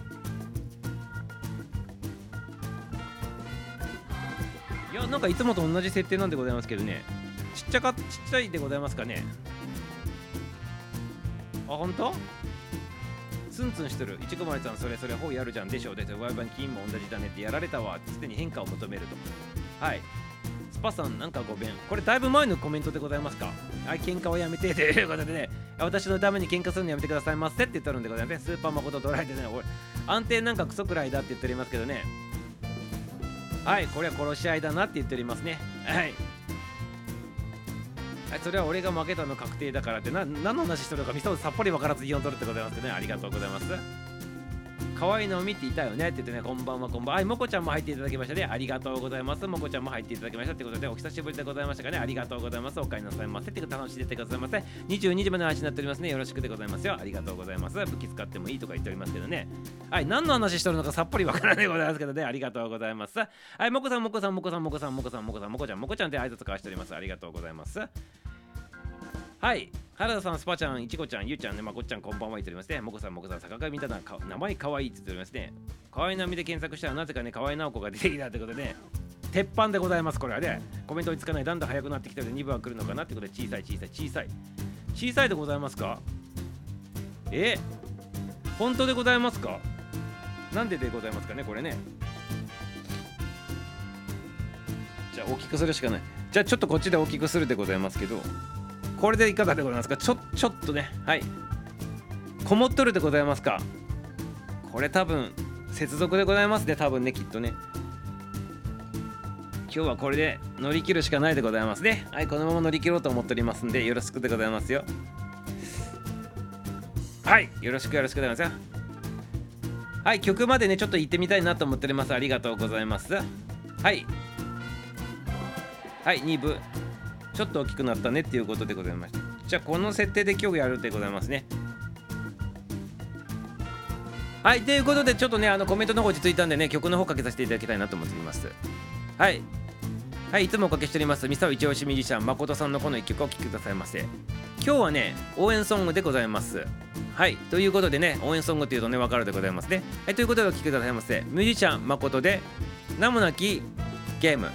や、なんかいつもと同じ設定なんでございますけどね、ちっちゃか、ちっちゃいでございますかね？あ、ほんと？ツンツンしてる。いちごまりさん、それそれ、ほうやるじゃんでしょう。で、ワイバン金も同じだねってやられたわ。つってに変化を求めると。はい。スパさん、なんかごめん。これだいぶ前のコメントでございますか？はい、喧嘩をやめて ということでね、私のために喧嘩するのやめてくださいませって言ってるんでございますね。スーパーマコトドライでね、俺、安定なんかクソくらいだって言っておりますけどね。はい、これは殺し合いだなって言っておりますね。はい。それは俺が負けたの確定だからってな何の話してるのか見たさっぱり分からずイオン取るってございますねありがとうございます可愛いのを見ていたよねって言ってねこんばんはこんばんは。はいもこちゃんも入っていただきましたね。ありがとうございます。もこちゃんも入っていただきました。ってことでお久しぶりでございましたかね。ありがとうございます。お帰りなさいませ。って楽しんでてくださいませ22時までの話になっておりますね。よろしくでございますよ。ありがとうございます。武器使ってもいいとか言っておりますけどね。はい何の話してるのかさっぱりわからないでございますけどね。ありがとうございます。はいもこさんもこさんもこさんもこさんもこさんもこさんもこちゃんもこちゃんで挨拶交わしております。ありがとうございます。はい。原田さん、スパちゃん、いちこちゃん、ゆうちゃんね、まこっちゃん、こんばんは言っておりますね。もこさん、もこさん、坂上ただ、か名前かわいいって言っておりますね。かわいなみで検索したら、なぜかね、河合直子が出てきたってことで、ね、鉄板でございます、これはね。コメント追いつかない、だんだん速くなってきたので、2部は来るのかなってことで、小さい、小さい、小さい。小さいでございますか？え本当でございますか？なんででございますかね、これね。じゃあ、大きくするしかない。じゃあ、ちょっとこっちで大きくするでございますけど、これでいかがでございますか？ちょちょっとねはい。こもっとるでございますか？これ多分接続でございますね多分ねきっとね。今日はこれで乗り切るしかないでございますね。はいこのまま乗り切ろうと思っておりますんでよろしくでございますよ。はいよろしくよろしくでございますよ。はい曲までねちょっと行ってみたいなと思っております。ありがとうございます。はい。はい2部。ちょっと大きくなったねっていうことでございましたじゃあこの設定で今日やるでございますね。はいということでちょっとねあのコメントの方落ち着いたんでね曲の方かけさせていただきたいなと思っております。はい。はいいつもおかけしております。ミサオ一押しミュージシャン誠さんのこの一曲をお聴きくださいませ。今日はね応援ソングでございます。はい。ということでね応援ソングというとね分かるでございますね。はいということでお聴きくださいませ。ミュージシャン誠で名もなきゲーム。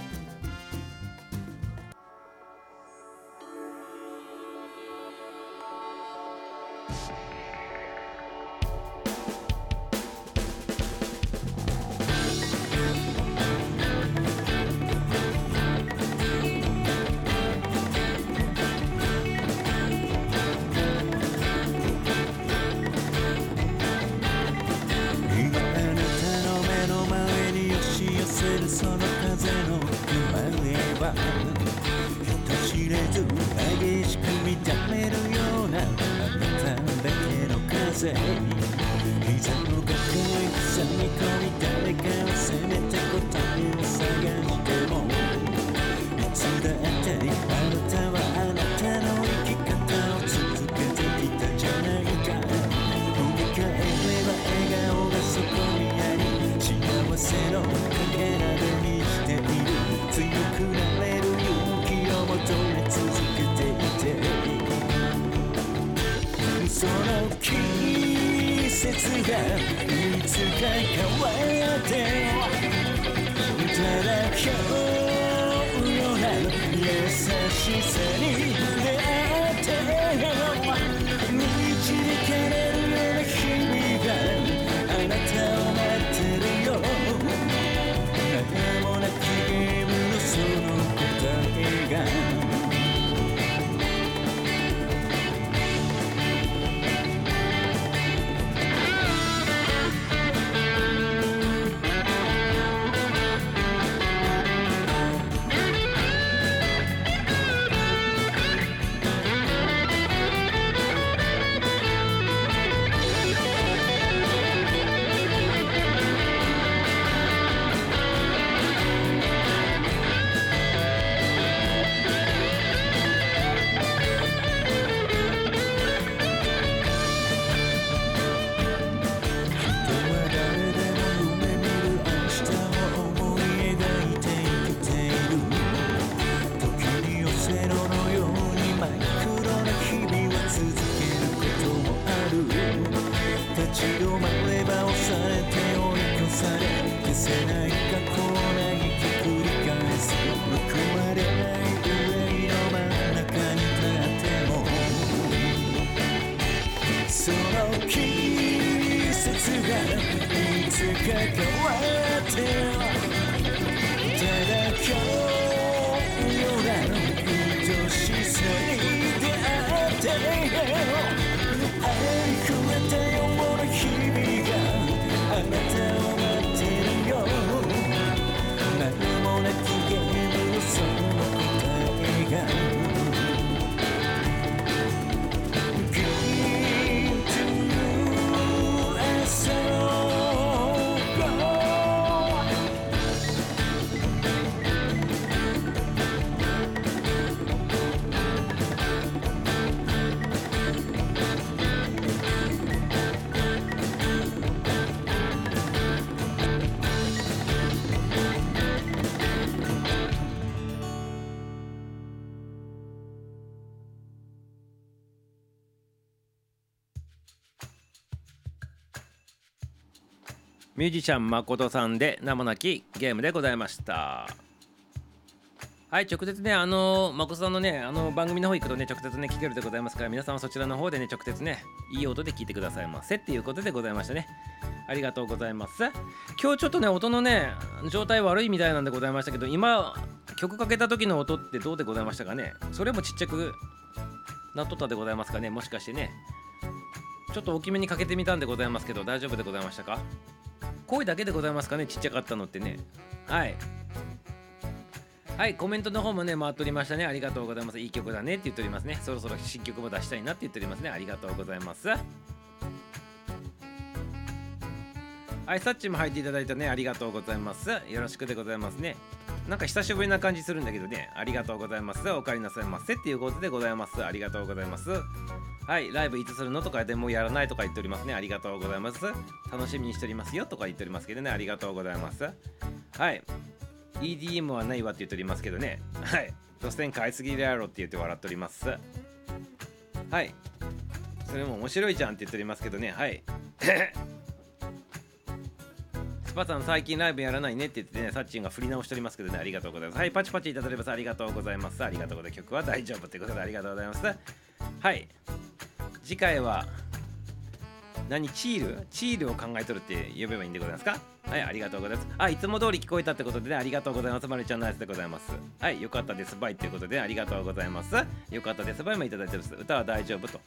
ミュージシャン誠さんで名もなきゲームでございました。はい直接ねあの誠さんのねあの番組の方行くとね直接ね聞けるでございますから皆さんはそちらの方でね直接ねいい音で聞いてくださいませっていうことでございましたね。ありがとうございます。今日ちょっとね音のね状態悪いみたいなんでございましたけど今曲かけた時の音ってどうでございましたかね。それもちっちゃくなっとったでございますかね。もしかしてね。ちょっと大きめにかけてみたんでございますけど大丈夫でございましたか？声だけでございますかね？ちっちゃかったのってね。はい。はいコメントの方もね回っておりましたね。ありがとうございます。いい曲だね。って言っておりますね。そろそろ新曲も出したいなって言っておりますね。ありがとうございます。はいサッチも入っていただいたね。ありがとうございます。よろしくでございますね。なんか久しぶりな感じするんだけどね。ありがとうございます。お帰りなさいませっていうことでございます。ありがとうございます。はい。ライブいつするのとかでもやらないとか言っておりますね。ありがとうございます。楽しみにしておりますよとか言っておりますけどね。ありがとうございます。はい。EDM はないわって言っておりますけどね。はい。所詮買いすぎるやろって言って笑っております。はい。それも面白いじゃんって言っておりますけどね。はい。パさん最近ライブやらないねって言ってね、サッチンが振り直しておりますけどね、ありがとうございます。はい、パチパチいただきます。ありがとうございます。ありがとうございます。曲は大丈夫ということでありがとうございます。はい。次回は、何？チール？チールを考えとるって呼べばいいんでございますか？はい、ありがとうございます。あ、いつも通り聞こえたってことで、ね、ありがとうございます。まるちゃんのやつでございます。はい、よかったです。バイということで、ありがとうございます。よかったです。バイもいただいてます。歌は大丈夫と。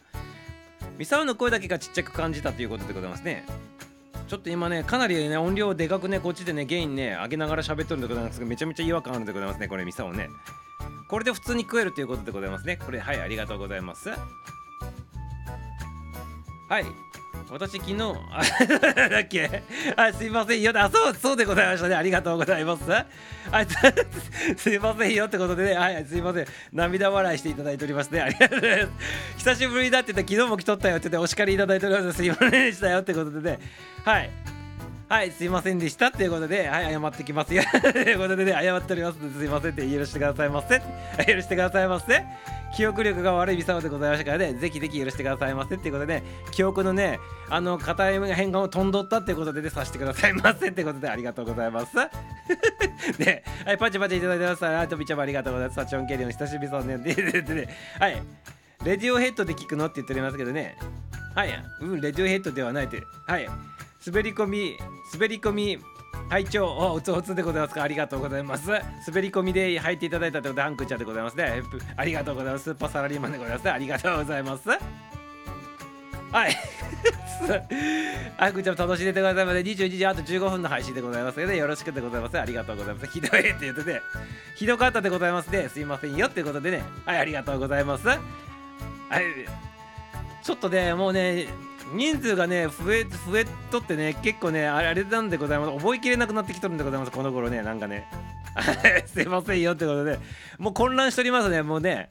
ミサオの声だけがちっちゃく感じたということでございますね。ちょっと今ね、かなりね、音量でかくね、こっちでね、ゲインね、上げながら喋っとるんでございますが、めちゃめちゃ違和感あるんでございますね、これ、ミサをね。これで普通に食えるということでございますね。これ、はい、ありがとうございます。はい。私昨日、あ だっけ？あ、すいませんよ。あ、そう、そうでございましたね。ありがとうございます。あ、すいませんよってことでね、はい、すいません。涙笑いしていただいておりますね。ありがとうございます。久しぶりだって言って、昨日も来とったよって言って、お叱りいただいております。すいませんでしたよってことでね。はい。はい、すいませんでしたっていうことで、はい、謝ってきますよ。ということでね、謝っておりますのですいませんって許してくださいませ。許してくださいませ。記憶力が悪いミサオでございましたからね、ぜひぜひ許してくださいませっていうことで、記憶のね、あの、片い変換を飛んどったっていうことでね、させてくださいませってことでありがとうございます。で、はい、パチパチいただいてます。あとびちゃもありがとうございます。サチョンケリオン久しぶりそうね。で、で、で、はい。レディオヘッドで聞くのって言っておりますけどね。はい、うん、レディオヘッドではないって。はい。滑り込み、滑り込み、拝聴おつおつでございますか？ありがとうございます。滑り込みで入っていただいたということでハンクちゃんでございますね。ありがとうございます。スーパーサラリーマンでございますありがとうございます。はい。ハンクちゃん楽しんでてくださいまで22時あと15分の配信でございますのでよろしくでございます。ありがとうございますひどいって言っててひどかったでございますね。すいませんよってことでね。はいありがとうございます。はい。ちょっとねもうね人数がね増え増えとってね結構ねあれなんでございます。覚えきれなくなってきとるんでございます。この頃ねなんかね。すいませんよってことで。もう混乱しておりますねもうね。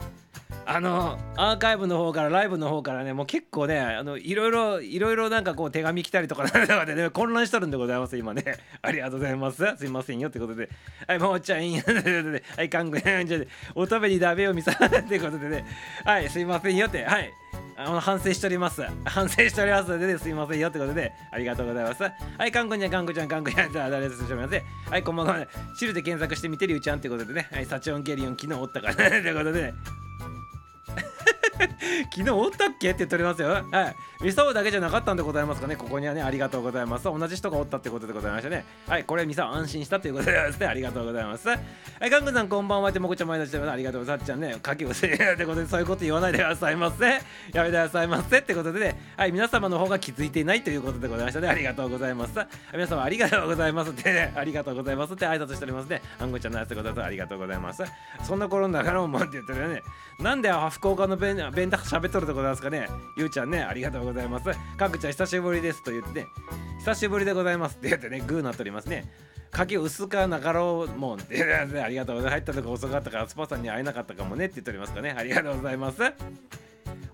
あのアーカイブの方からライブの方からねもう結構ねあのいろいろいろいろなんかこう手紙来たりとかなんかでね混乱しとるんでございます。今ね。ありがとうございます。すいませんよってことで。はいもうちゃんはいかんぐんじゃお食べにダメを見さってことでね。はいすいませんよって。はい。あの反省しております。反省しておりますので、ね、すいませんよってことで、ありがとうございます。はい、かんこちゃん、かんこちゃん、かんこちゃん、じゃあ、誰ですしょみません。はい、こんばんは。シルで検索してみて、りゅうちゃんってことでね、はい、サチオンケリオン、昨日おったからね、ということで、ね、昨日おったっけ？って言っておりますよ。はい。ミサオだけじゃなかったんでございますかね。ここにはね、ありがとうございます。同じ人がおったってことでございましたね。はい。これミサオ安心したということでですね。ありがとうございます。はい。ガングさんこんばんはってもこちゃん前出して。ありがとうございます。さっちゃんね、かきうせってことで、そういうこと言わないでくださいませ。やめてくださいませってことでね。はい。皆様の方が気づいていないということでございましたね。ありがとうございます。皆様ありがとうございますって、ね、ありがとうございますって挨拶しておりますね。あんごちゃんのやつでございます。ありがとうございます。そんな頃の中のもんって言ってるよね。なんで福岡の弁弁当喋っとるでございますかね。ゆうちゃんねありがとうございます。かくちゃん久しぶりですと言ってね久しぶりでございます。って言ってねグーなっておりますね。かけ薄かなかろうもんって ありがとうございます。入ったとこ遅かったからスパさんに会えなかったかもねって言っておりますかね。ありがとうございます。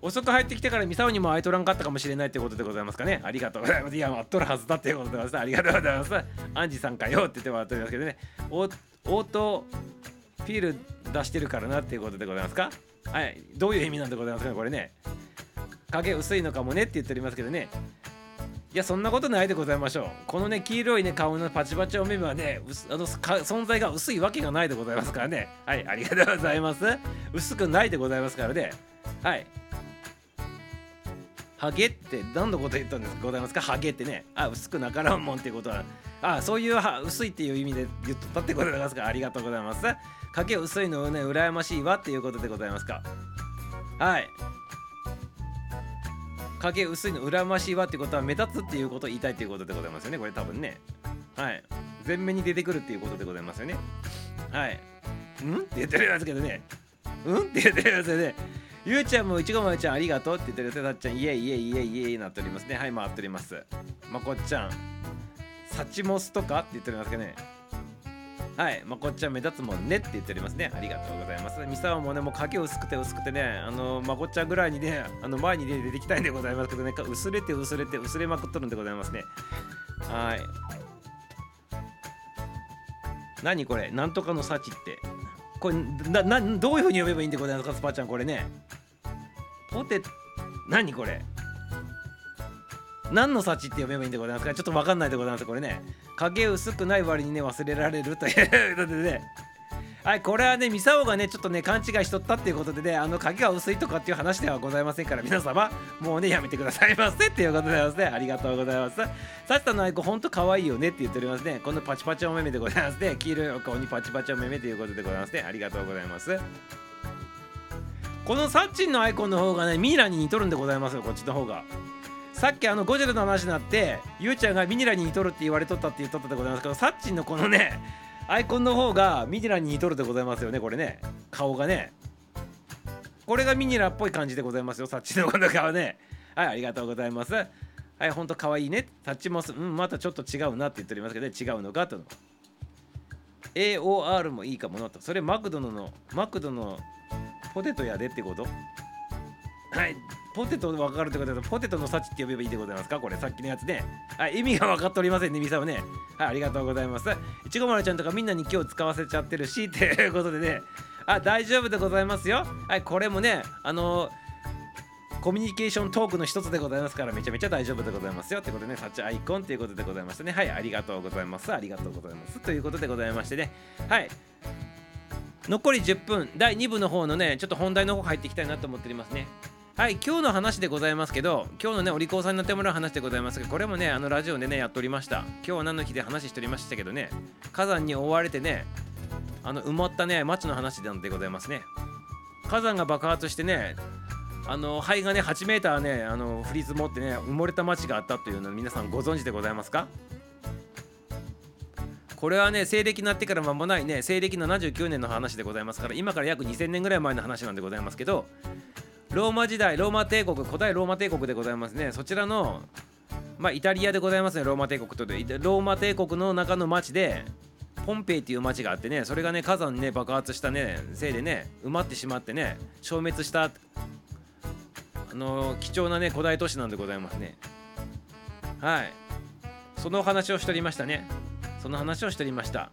遅く入ってきてからミサオにも会いとらんかったかもしれないってことでございますかね。ありがとうございます。いや待っとるはずだっていうことでございます。ありがとうございます。アンジさんかよって言ってもらっておりますけどね。オートフィール出してるからなっていうことでございますか？はいどういう意味なんでございますかねこれね。影薄いのかもねって言っておりますけどね。いやそんなことないでございましょう。このね黄色いね顔のパチパチお目目はねあの存在が薄いわけがないでございますからね。はいありがとうございます。薄くないでございますからね。はい。ハゲって何のこと言ったんですございますか？ハゲってね。あ薄くなからんもんっていうことは。あそういうは薄いっていう意味で言ったってことでございますかありがとうございます。影薄いのね羨ましいわっていうことでございますか。はい。影薄いの羨ましいわってことは目立つっていうことを言いたいっていうことでございますよねこれ多分ね。はい。前面に出てくるっていうことでございますよね。はい。うん？って言ってるんですけどね。うん？って言ってるんでね。ゆうちゃんもいちごまるちゃんありがとうって言ってるやつたっちゃんイエイイエイイエイイエイなっておりますねはい回っておりますまこっちゃんサチモスとかって言っておりますけどねはい、まこっちゃん目立つもんねって言っておりますね。ありがとうございます。ミサワもね、もう影薄くて薄くてね、あの、まこっちゃんぐらいにね、あの前に、ね、出てきたいんでございますけどね、薄れて薄れて薄れまくっとるんでございますね。はい。何これ？なんとかの幸って。これななどういうふうに読めばいいんでございますかスパちゃんこれねポテ何これ？何の幸って読めばいいんでございますか？ちょっと分かんないでございますこれね影薄くない割にね忘れられるという。ことでねはいこれはねミサオがねちょっとね勘違いしとったっていうことでねあの影が薄いとかっていう話ではございませんから皆様もうねやめてくださいませっていうことでございますね。ありがとうございますサチさんのアイコンほんと可愛いよねって言っておりますね。このパチパチお目目でございますね。黄色いお顔にパチパチお目目ということでございますね。ありがとうございます。このサッチンのアイコンの方がねミイラに似とるんでございますよこっちの方が。さっきあのゴジラの話になってゆうちゃんがミニラに似とるって言われとったって言っとったでございますけどサッチンのこのねアイコンの方がミニラに似とるでございますよねこれね。顔がね。これがミニラっぽい感じでございますよサッチンのこの顔ね。はいありがとうございます。はいほんとかわいいね。サッチモスうんまたちょっと違うなって言っておりますけど、ね、違うのかと。AOR もいいかもなと。それマクドのマクドのポテトやでってこと？はい。ポテト分かるってことだとポテトの幸って呼べばいいでございますか？これさっきのやつね。はい意味が分かっておりませんねみさはね。はいありがとうございます。いちごまるちゃんとかみんなに今日使わせちゃってるし っていうことでね。あ大丈夫でございますよ。はいこれもねあのー、コミュニケーショントークの一つでございますからめちゃめちゃ大丈夫でございますよ。ってことでね、サチアイコンということでございましてね、はい、ありがとうございます。ありがとうございます。ということでございましてね、はい、残り10分、第2部の方のね、ちょっと本題の方入っていきたいなと思っておりますね。はい、今日の話でございますけど、今日のね、お利口さんになってもらう話でございますけど、これもね、あのラジオでね、やっておりました。今日は何の日で話しておりましたけどね、火山に覆われてね、あの埋まったね、町の話なんでございますね。火山が爆発してね、あの灰がね、8メーターね、あの降り積もってね、埋もれた町があったというのを皆さんご存知でございますか？これはね西暦になってから間もないね西暦79年の話でございますから今から約2000年ぐらい前の話なんでございますけどローマ時代ローマ帝国古代ローマ帝国でございますね。そちらのまあイタリアでございますね。ローマ帝国とで。ローマ帝国の中の町でポンペイっていう町があってね。それがね火山ね爆発したねせいでね埋まってしまってね消滅したあの貴重なね古代都市なんでございますね。はい。その話をしておりましたね。その話をしておりました。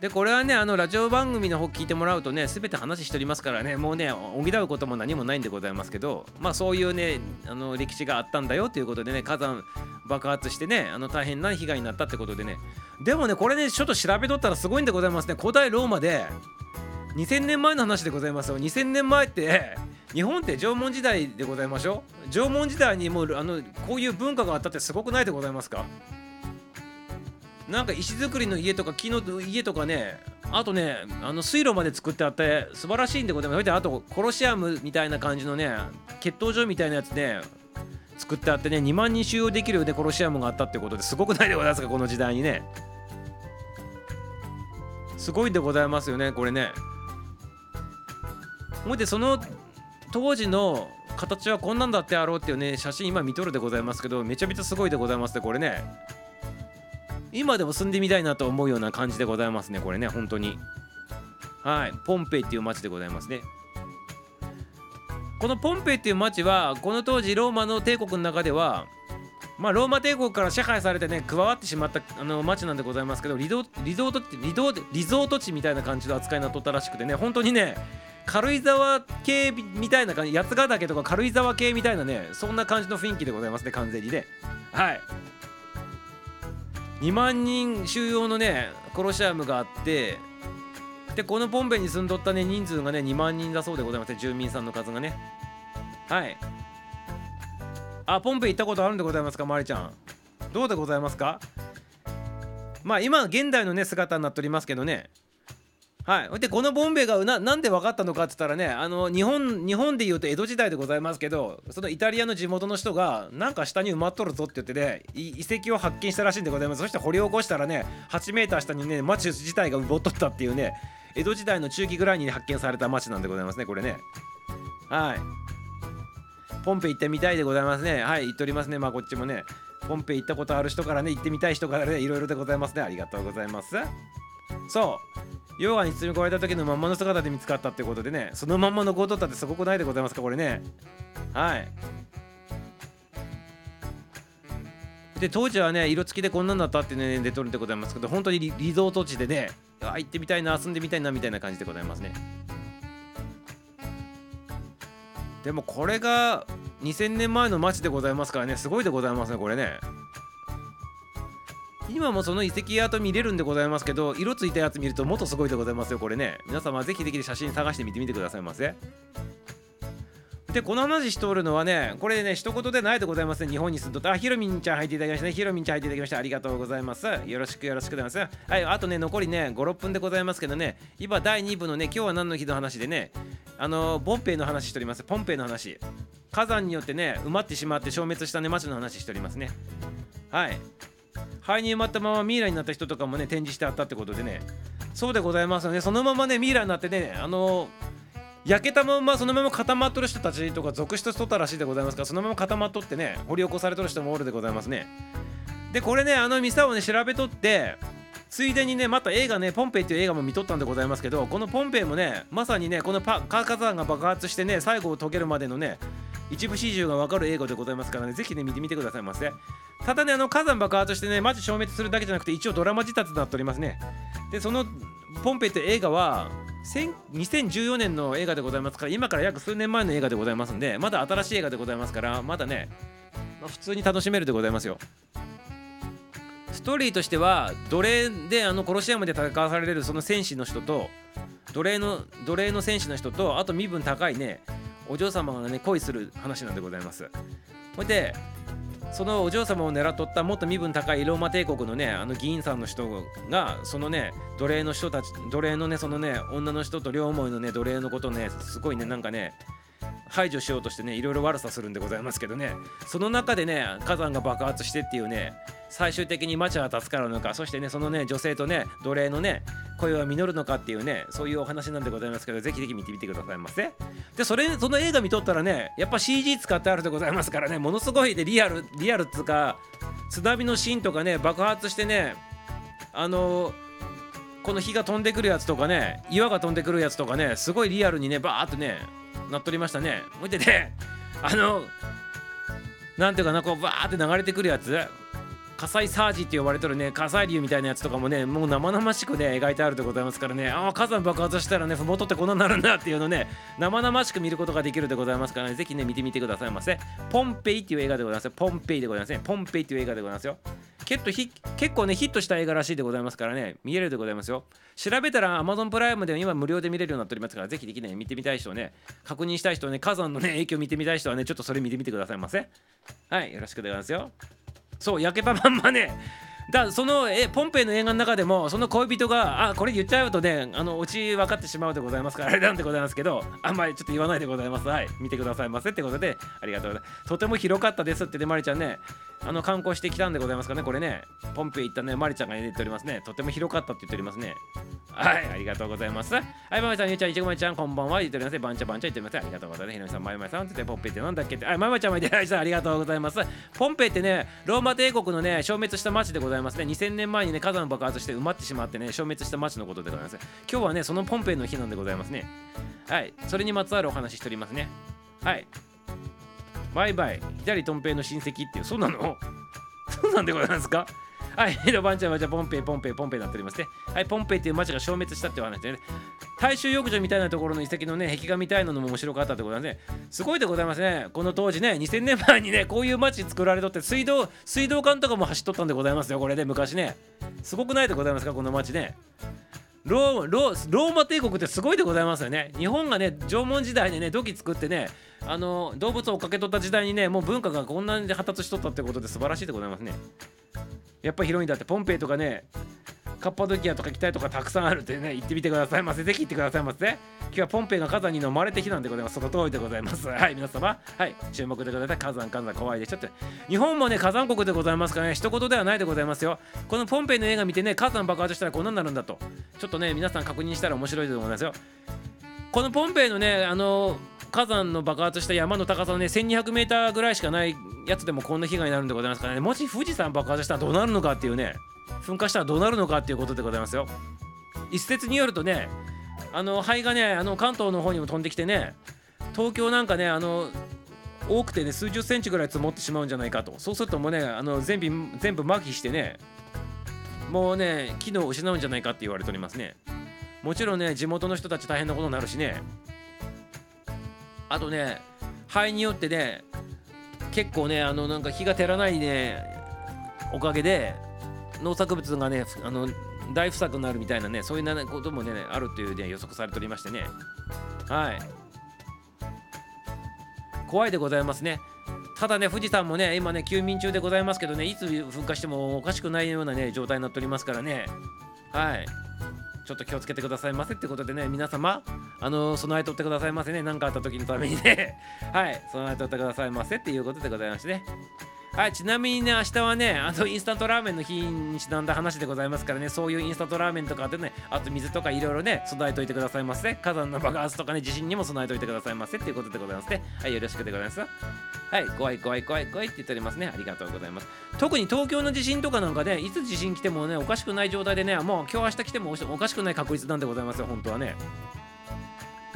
でこれはねあのラジオ番組の方聞いてもらうとね全て話しておりますからねもうね補うことも何もないんでございますけどまあそういうねあの歴史があったんだよということでね火山爆発してねあの大変な被害になったってことでね。でもねこれねちょっと調べとったらすごいんでございますね。古代ローマで2000年前の話でございますよ。2000年前って 日本って縄文時代でございましょう？縄文時代にもうあのこういう文化があったってすごくないでございますか？なんか石造りの家とか木の家とかねあとねあの水路まで作ってあって素晴らしいんでございます。あとコロシアムみたいな感じのね血統場みたいなやつね作ってあってね2万人収容できるねコロシアムがあったってことですごくないでございますかこの時代にね。すごいでございますよねこれね。ほいでその当時の形はこんなんだってあろうっていうね写真今見とるでございますけどめちゃめちゃすごいでございますねこれね。今でも住んでみたいなと思うような感じでございますねこれね本当に。はいポンペイっていう町でございますね。このポンペイっていう町はこの当時ローマの帝国の中ではまあ、ローマ帝国から支配されてね加わってしまったあの町なんでございますけどリゾリゾートリゾリゾート地みたいな感じの扱いになっとったらしくてね本当にね軽井沢系みたいな感じ八ヶ岳とか軽井沢系みたいなねそんな感じの雰囲気でございますね完全にね。はい。2万人収容のねコロシアムがあってでこのポンペに住んどったね人数がね2万人だそうでございます住民さんの数がね。はい。あポンペ行ったことあるんでございますかまりちゃん。どうでございますか？まあ今現代のね姿になっておりますけどね。はいでこのボンベがななんで分かったのかって言ったらねあの日本日本でいうと江戸時代でございますけどそのイタリアの地元の人がなんか下に埋まっとるぞって言ってね遺跡を発見したらしいんでございますそして掘り起こしたらね8メーター下にね町自体が埋もっとったっていうね江戸時代の中期ぐらいに発見された町なんでございますねこれねはいポンペ行ってみたいでございますね。はい、行っておりますね。まあ、こっちもね、ポンペ行ったことある人からね、行ってみたい人からね、いろいろでございますね。ありがとうございます。そう、溶岩に包み込まれた時のまんまの姿で見つかったってことでね、そのまんまの強盗ったってすごくないでございますか、これね。はい。で当時はね色付きでこんなんだったってね出とるんでございますけど本当にリゾート地でねあ行ってみたいな遊んでみたいなみたいな感じでございますねでもこれが2000年前の街でございますからねすごいでございますねこれね今もその遺跡跡見れるんでございますけど色ついたやつ見るともっとすごいでございますよこれね。皆様ぜひぜひ写真探してみてみてくださいませ。でこの話しとるのはねこれね一言でないでございますね日本に住んどってあひろみんちゃん入っていただきましたね。ひろみんちゃん入っていただきました。ありがとうございます。よろしくよろしくでございます。はいあとね残りね56分でございますけどね。今第2部のね今日は何の日の話でねあのポンペイの話しております。ポンペイの話。火山によってね埋まってしまって消滅したね町の話しておりますね。はい。肺に埋まったままミイラになった人とかもね展示してあったってことでね。そうでございますよね。そのままねミイラになってねあの焼けたままそのまま固まっとる人たちとか続出しとったらしいでございますからそのまま固まっとってね掘り起こされとる人もおるでございますね。でこれねあのミサをね調べとってついでにねまた映画ねポンペイっていう映画も見とったんでございますけどこのポンペイもねまさにねこのパ火山が爆発してね最後を遂げるまでのね一部始終がわかる映画でございますからねぜひね見てみてくださいませ。ただねあの火山爆発してねマジ消滅するだけじゃなくて一応ドラマ仕立てになっておりますね。でそのポンペイって映画は2014年の映画でございますから今から約数年前の映画でございますんでまだ新しい映画でございますからまだね、まあ、普通に楽しめるでございますよ。ストーリーとしては奴隷であのコロシアムで戦わされるその戦士の人と奴隷の奴隷の戦士の人とあと身分高いねお嬢様がね恋する話なんでございます。ほいでそのお嬢様を狙っとったもっと身分高いローマ帝国のねあの議員さんの人がそのね奴隷の人たち奴隷のねそのね女の人と両思いのね奴隷のことねすごいねなんかね排除しようとしてねいろいろ悪さするんでございますけどね。その中でね火山が爆発してっていうね最終的に町は助かるのかそしてねそのね女性とね奴隷のね恋は実るのかっていうねそういうお話なんでございますけどぜひぜひ見てみてくださいませ。でそれその映画見とったらねやっぱ CG 使ってあるでございますからねものすごいでリアルリアルっつうか津波のシーンとかね爆発してねあのこの火が飛んでくるやつとかね岩が飛んでくるやつとかねすごいリアルにねバーってねなっとりましたね。ほいでねあのなんていうかなこうバーって流れてくるやつ。火災サージって呼ばれてるね。火砕流みたいなやつとかもねもう生々しくね描いてあるでございますからね。ああ火山爆発したらね麓ってこんなになるんだっていうのね生々しく見ることができるでございますからね。ぜひね見てみてくださいませ。ポンペイっていう映画でございますポンペイでございますね。ポンペイっていう映画でございますよ。結構結構ねヒットした映画らしいでございますからね。見えるでございますよ。調べたら Amazon プライムで今無料で見れるようになっておりますからぜひできない見てみたい人ね確認したい人ね火山のね影響見てみたい人はねちょっとそれ見てみてくださいませ。はいよろしくでございますよ。そう焼けたまんまねだそのえポンペイの映画の中でもその恋人があこれ言っちゃうとねあのオチ分かってしまうでございますからあれなんでございますけどあんまりちょっと言わないでございます。はい。見てください。ませってことでありがとうございます。とても広かったですってねまりちゃんね。あの観光してきたんでございますかねこれね。ポンペイ行ったねまりちゃんが言っておりますね。とても広かったって言っております。ねはい。ありがとうございます。はい。まりちゃんゆうちゃんいちごまちゃんこんばんは言っておりますばんちゃばんちゃ言っておりますありがとうございますひろみさんまいまいさんってポンペイってなんだっけってはいまいまちゃんも言ってらっしゃありがとうございます。ポンペイってねローマ帝国のね消滅した町でございます。いますね。2000年前にね火山爆発して埋まってしまってね消滅した町のことでございます。今日はねそのポンペイの日なんでございますね。はい。それにまつわるお話しておりますね。はい。バイバイ。左トンペイの親戚っていうそうなの？そうなんでございますか？はい、江戸番長はじゃあポンペイポンペイポンペイになっておりますね。はい、ポンペイっていう町が消滅したっていう話でね。大衆浴場みたいなところの遺跡のね、壁画みたいなのも面白かったってことなんで、すごいでございますね。この当時ね、2000年前にね、こういう町作られとって、水道、水道管とかも走っとったんでございますよ、これで、昔ね。すごくないでございますか、この町ね。ローローローマ帝国ってすごいでございますよね。日本がね縄文時代にね土器作ってねあの動物を追っかけとった時代にねもう文化がこんなに発達しとったってことで素晴らしいでございますね。やっぱ広いんだって。ポンペイとかねカッパドキアとか北とかたくさんあるってね行ってみてくださいませ。ぜひ行ってくださいませ。今日はポンペイが火山に飲まれて日なんでございます。その通りでございます。はい皆様。はい注目でください火山火山怖いでしょって。日本もね火山国でございますからね。一言ではないでございますよ。このポンペイの映画見てね火山爆発したらこんなになるんだと。ちょっとね皆さん確認したら面白いと思いますよ。このポンペイのねあの火山の爆発した山の高さのね 1200m ぐらいしかないやつでもこんな被害になるんでございますからね。もし富士山爆発したらどうなるのかっていうね噴火したらどうなるのかっていうことでございますよ。一説によるとねあの灰がねあの関東の方にも飛んできてね東京なんかねあの多くてね数十センチぐらい積もってしまうんじゃないかと。そうするともうねあの全部全部麻痺してねもうね機能を失うんじゃないかって言われておりますね。もちろんね地元の人たち大変なことになるしね。あとね肺によってね結構ねあのなんか日が照らないねおかげで農作物がねあの大不作になるみたいなねそういうこともねあるっていうね予測されておりましてね。はい。怖いでございますね。ただね富士山もね今ね休眠中でございますけどねいつ噴火してもおかしくないようなね状態になっておりますからね。はい。ちょっと気をつけてくださいませってことでね、皆様、あの、備えとってくださいませね。何かあった時のためにね、はい、備えとってくださいませっていうことでございましてね。はい、ちなみにね、明日はね、あのインスタントラーメンの日にちなんだ話でございますからね、そういうインスタントラーメンとかでね、あと水とかいろいろね、備えといてくださいませ。火山の爆発とかね、地震にも備えといてくださいませっていうことでございますね。はい、よろしくでございます。はい、怖い怖い怖い怖いって言っておりますね。ありがとうございます。特に東京の地震とかなんかね、いつ地震来てもね、おかしくない状態でね、もう今日明日来てもおかしくない確率なんでございますよ、本当はね。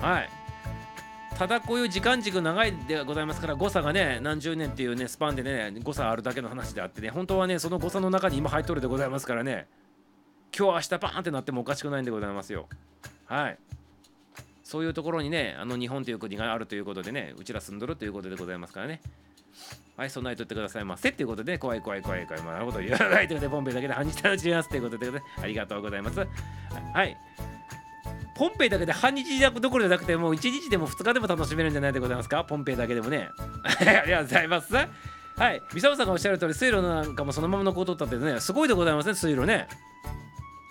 はい。ただこういう時間軸長いでございますから誤差がね何十年っていうねスパンでね誤差あるだけの話であってね本当はねその誤差の中に今入っとるでございますからね今日明日バーンってなってもおかしくないんでございますよ。はい。そういうところにねあの日本という国があるということでねうちら住んどるということでございますからね。はい、備えとってくださいませ。っていうことで、怖い怖い怖い怖い、まあ、なるほど。言わないということで、ボンベだけで半日楽しみますということで、ありがとうございます。はい。ポンペイだけで半日どころじゃなくてもう1日でも2日でも楽しめるんじゃないでございますか？ポンペイだけでもね ありがとうございますはい三沢さんがおっしゃる通り水路なんかもそのまま残っとったってねすごいでございますね水路ね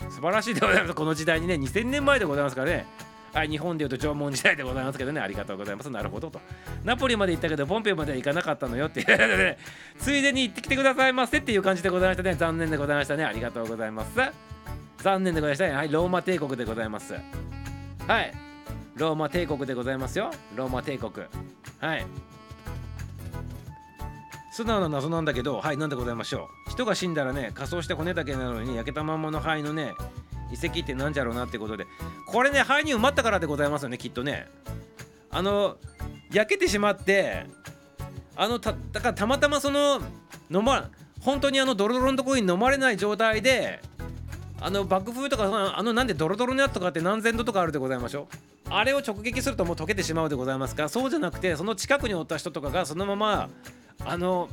素晴らしいでございますこの時代にね2000年前でございますからねはい、日本でいうと縄文時代でございますけどね、ありがとうございます。なるほどと。ナポリまで行ったけど、ポンペイまでは行かなかったのよっていうね、ついでに行ってきてくださいませっていう感じでございましたね。残念でございましたね。ありがとうございます。残念でございましたね。はい、ローマ帝国でございます。はい。ローマ帝国でございますよ。ローマ帝国。はい。素直な謎なんだけどはい何でございましょう。人が死んだらね仮装して骨だけなのに焼けたまんまの灰のね遺跡ってなんじゃろうなってことで。これね灰に埋まったからでございますよねきっとね。あの焼けてしまってあのただからたまたまその飲ま本当にあのドロドロのところに飲まれない状態であの爆風とかあのなんでドロドロのやつとかって何千度とかあるでございましょう。あれを直撃するともう溶けてしまうでございますか？らそうじゃなくてその近くにおった人とかがそのままあの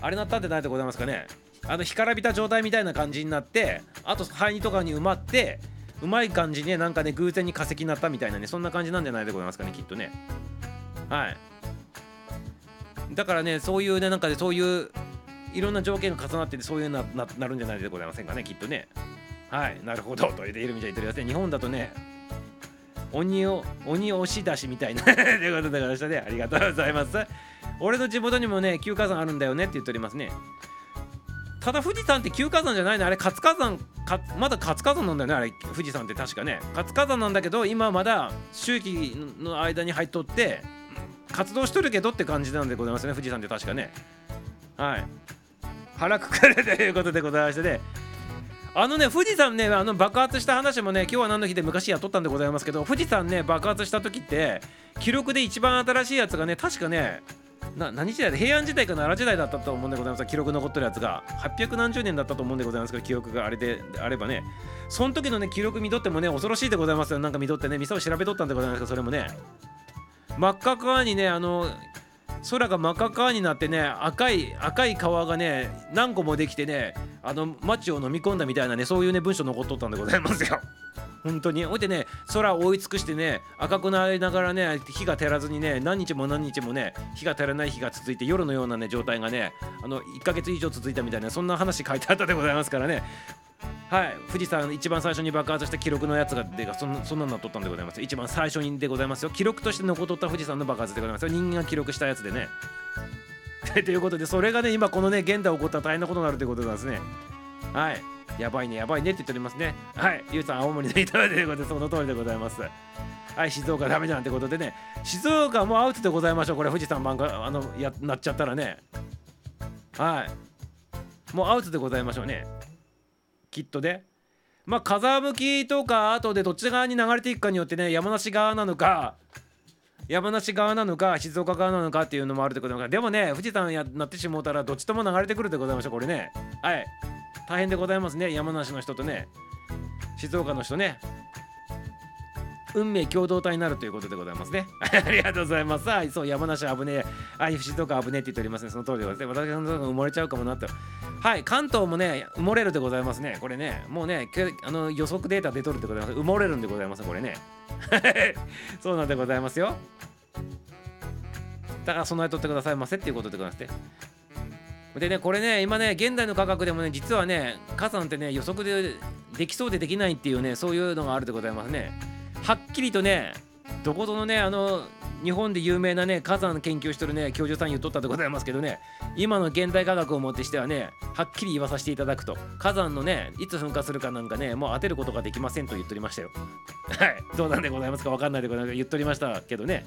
あれなったんでないでございますかね？あの干からびた状態みたいな感じになってあと肺とかに埋まってうまい感じにねなんかね偶然に化石になったみたいなねそんな感じなんじゃないでございますかねきっとね。はい。だからねそういうねなんかねそういういろんな条件が重なっててそういうなななるんじゃないでございませんかねきっとね。はいなるほど。と言っているみたいに言ってますね。日本だとね鬼を鬼押し出しみたいな。ということでございましたねありがとうございます。俺の地元にもね休火山あるんだよねって言っておりますね。ただ富士山って休火山じゃないの？あれ活火山かまだ活火山なんだよね？あれ富士山って確かね。活火山なんだけど今まだ周期の間に入っとって活動しとるけどって感じなんでございますね富士山って確かね。はい。腹くくるということでございましてね。あのね富士山ねあの爆発した話もね今日は何の日で昔やっとったんでございますけど富士山ね爆発した時って記録で一番新しいやつがね確かねな何時代で平安時代か奈良時代だったと思うんでございます記録残ってるやつが。800何十年だったと思うんでございますけど記憶があれであればね。その時のね記録見とってもね恐ろしいでございますよ。なんか見とってね店を調べとったんでございますけどそれもね。真っ赤にねあの空が真っ赤っかになってね赤い赤い川がね何個もできてねあの街を飲み込んだみたいなねそういうね文章残っとったんでございますよ。本当に。ほいでね空を覆い尽くしてね赤くなりながらね火が照らずにね何日も何日もね火が照らない日が続いて夜のようなね状態がねあの1ヶ月以上続いたみたいなそんな話書いてあったでございますからね。はい富士山一番最初に爆発した記録のやつがでそんそんなのなっとったんでございます一番最初にでございますよ。記録として残っとった富士山の爆発でございますよ人間が記録したやつでね。ということでそれがね今このね現代起こったら大変なことになるということなんですね。はい。やばいねやばいねって言っておりますね。はい。ゆうさん青森でいただいてということでその通りでございます。はい静岡ダメなんてことでね。静岡もうアウトでございましょう。これ富士山版があのやなっちゃったらね。はい。もうアウトでございましょうね。きっとで。まあ風向きとかあとでどっち側に流れていくかによってね山梨側なのか山梨側なのか静岡側なのかっていうのもあるでございますでもね富士山やなってしもうたらどっちとも流れてくるでございましょうこれね。はい。大変でございますね山梨の人とね。静岡の人ね。運命共同体になるということでございますね。ありがとうございます。はい、そう、山梨危ねえ。あ、静岡危ねえって言っておりますね。その通りでございます。私のとこ埋もれちゃうかもなって。はい、関東もね、埋もれるでございますね。これね、もうね、あの予測データ出とるでございます。埋もれるんでございます、これね。そうなんでございますよ。だから備えとってくださいませっていうことでございますね。でね、これね、今ね、現代の価格でもね、実はね、火山ってね、予測でできそうでできないっていうね、そういうのがあるでございますね。はっきりとねどこぞのねあの日本で有名なね火山研究してるね教授さん言っとったでございますけどね今の現代科学をもってしてはねはっきり言わさせていただくと火山のねいつ噴火するかなんかねもう当てることができませんと言っとりましたよ。はいどうなんでございますか分かんないでございます。言っとりましたけどね。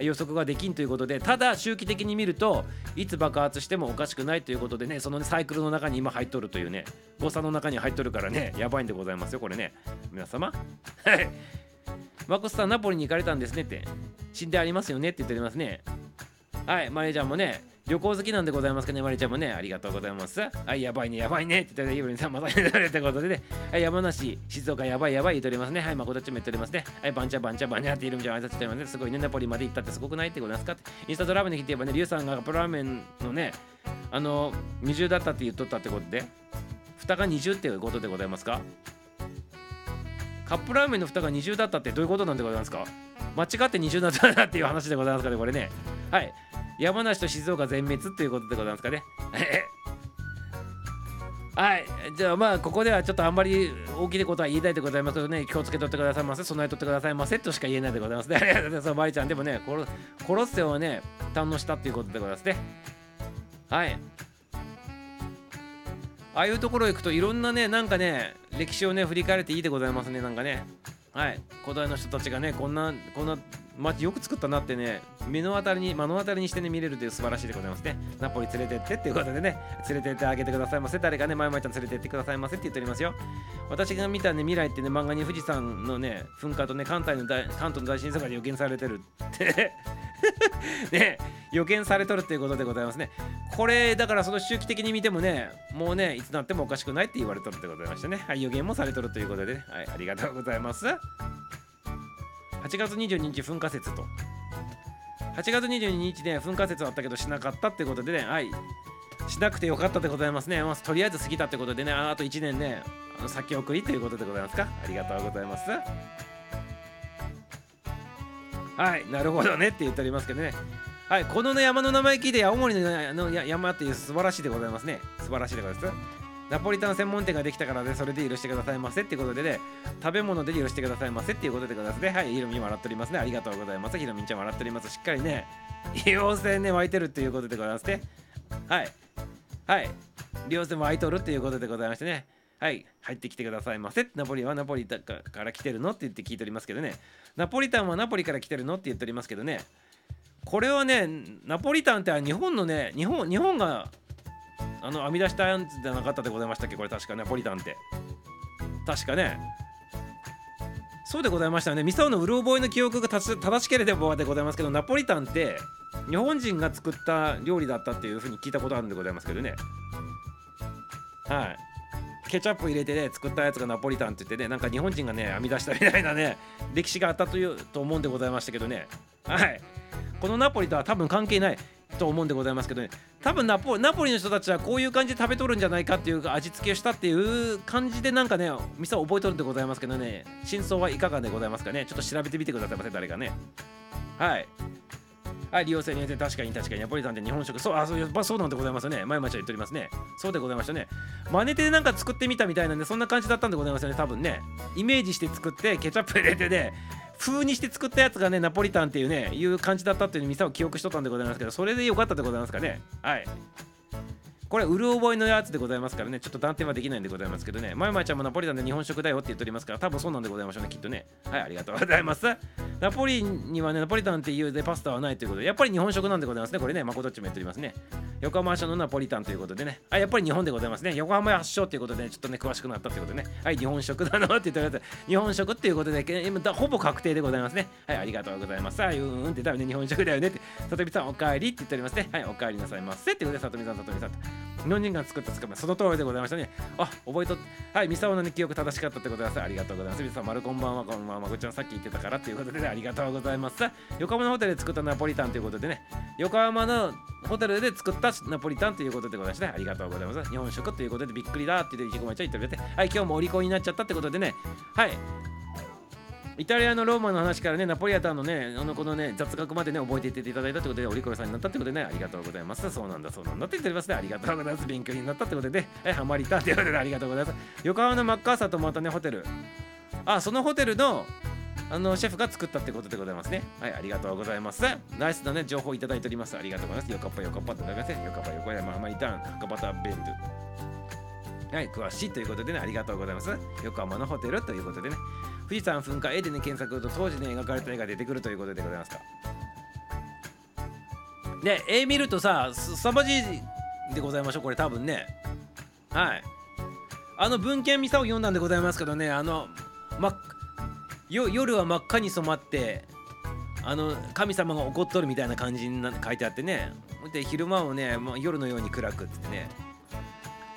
予測ができんということでただ周期的に見るといつ爆発してもおかしくないということでねその、ね、サイクルの中に今入っとるというね誤差の中に入っとるからねやばいんでございますよこれね。皆様。はい。マコスさんナポリに行かれたんですねって。死んでありますよねって言っておりますね。はいマレーちゃんもね旅行好きなんでございますかね。マレーちゃんもねありがとうございます。はいやばいねやばいねって言ってイブリンさんまた言われたことで。ねはい山梨静岡やばいやばい言っておりますね。はいまこたちも言っておりますね。はいバンチャバンチャバンチャっているんじゃ挨拶してますね。すごいねナポリまで行ったってすごくないってことですかインスタドラブに来て言えばねリュウさんがプラーメンのねあの二重だったって言っとったってことで。蓋が二重っていうことでございますかカップラーメンの蓋が二重だったってどういうことなんでございますか？間違って二重だったなっていう話でございますかねこれね。はい。山梨と静岡全滅っていうことでございますかね。はい。じゃあまあここではちょっとあんまり大きいことは言いたいでございますけどね。気をつけとってください。ませ備えとってくださいませとしか言えないでございますね。ありがとうございますマリちゃんでもねコロコロッセオはね堪能したっていうことでございますね。はい。ああいうところ行くといろんなねなんかね歴史をね振り返れていいでございますねなんかね。はい。古代の人たちがねこんなこんな街よく作ったなってね目の当たりに目の当たりにしてね見れるという素晴らしいでございますね。ナポリ連れてってっていうことでね連れてってあげてくださいませ。誰かねまいまいちゃん連れてってくださいませって言っておりますよ。私が見たね未来ってね漫画に富士山のね噴火とね関西の大関東の大震災が予見されてるって。ね予見されとるっていうことでございますね。これだからその周期的に見てもねもうねいつなってもおかしくないって言われとるってことでましてね、はい、予言もされとるということでね、はい、ありがとうございます。8月22日噴火説と。8月22日ね噴火説はあったけどしなかったってことでね。はい。しなくてよかったでございますね、まあ、とりあえず過ぎたってことでね。あと1年ね。あの先送りということでございますか。ありがとうございます。はい。なるほどねって言っておりますけどね。はい。この、ね、山の名前聞いて青森の,、の山っていう素晴らしいでございますね。素晴らしいでございます。ナポリタン専門店ができたからね、それで許してくださいませってことでね、食べ物で許してくださいませっていうことでございますね。はい、ひろみ笑っておりますね。ありがとうございます。ひろみちゃん笑っております。しっかりね、硫黄泉ね、湧いてるっていうことでございますね。はい。はい。利用泉湧いとるっていうことでございましてね。はい、入ってきてくださいませ。ナポリはナポリから来てるのって言って聞いておりますけどね。ナポリタンはナポリから来てるのって言っておりますけどね。これはね、ナポリタンって日本のね、日本日本があの編み出したやつじゃなかったでございましたっけ？これ確かナポリタンって。確かね。そうでございましたね。ミサオのうる覚えの記憶が正しければでございますけどナポリタンって日本人が作った料理だったっていうふうに聞いたことあるんでございますけどね。はい。ケチャップ入れてね作ったやつがナポリタンって言ってねなんか日本人がね編み出したみたいなね歴史があったというと思うんでございましたけどね。はい。このナポリとは多分関係ない。と思うんでございますけどね。多分ナポナポリの人たちはこういう感じで食べとるんじゃないかっていう味付けをしたっていう感じでなんかね店を覚えとるんでございますけどね。真相はいかがでございますかね。ちょっと調べてみてくださいませ誰かね。はい。はい、利用性によって確かに確かに。ナポリタンって日本食そうあそうやっぱそうなんでございますよね。前々ちゃ言っておりますね。そうでございましたね。真似てなんか作ってみたみたいなんでそんな感じだったんでございますよね。多分ね。イメージして作ってケチャップ入れてね。風にして作ったやつがねナポリタンっていうねいう感じだったっていう店を記憶しとったんでございますけどそれでよかったでございますかね。はい。これ、うる覚えのやつでございますからね、ちょっと断定はできないんでございますけどね、まいまいちゃんもナポリタンで日本食だよって言っておりますから、多分そうなんでございましょうね、きっとね。はい、ありがとうございます。ナポリにはね、ナポリタンっていうでパスタはないということで、やっぱり日本食なんでございますね、これね、まこどっちも言っておりますね。横浜発祥のナポリタンということでね、あ、やっぱり日本でございますね。横浜発祥ということで、ね、ちょっとね、詳しくなったということでね、はい、日本食だなって言っております。日本食っていうことで、今ほぼ確定でございますね。はい、ありがとうございます。はい、うんうんって多分ね、日本食だよねって、さとみさんお帰りって言っておりますね。はい、お帰りなさいませってことで、さとみさん、さとみさん。日本人が作ったつかみその通りでございましたね。あ覚えとはいミサオの、ね、記憶正しかったってことです。ありがとうございます。皆さん丸こんばんはこんばんはまこちゃんさっき言ってたからということで、ね、ありがとうございます。横浜のホテルで作ったナポリタンということでね横浜のホテルで作ったナポリタンということでございまして、ね、ありがとうございます。日本食ということでびっくりだって言っていちごまちゃん言ってくれてはい今日もお利口になっちゃったってことでねはい。イタリアのローマの話からね、ナポリアタンのね、あのこのね、雑学までね、覚えていっていただいたということで、お利口さんになったってことでね、ありがとうございます。そうなんだ、そうなんだって言っておりますね。ありがとうございます。勉強になったってことで、ね、え、ハマりたっていうことで、ありがとうございます。横浜のマッカーサーとまたね、ホテル。あ、そのホテルの、あのシェフが作ったってことでございますね。はい、ありがとうございます。ナイスなね、情報いただいております。ありがとうございます。よかっぱよかっぱってなりません。よかっぱ横山ハマりタン、かバタベンド。はい、詳しいということでね、ありがとうございます。横浜のホテルということでね。富士山噴火絵でね検索すると当時に描かれた絵が出てくるということでございますか。で絵見るとさすさまじいでございましょうこれ多分ね。はい。あの文献ミサを読んだんでございますけどねあの、ま、夜は真っ赤に染まってあの神様が怒っとるみたいな感じに書いてあってね。で昼間をね、ま夜のように暗くっつってね。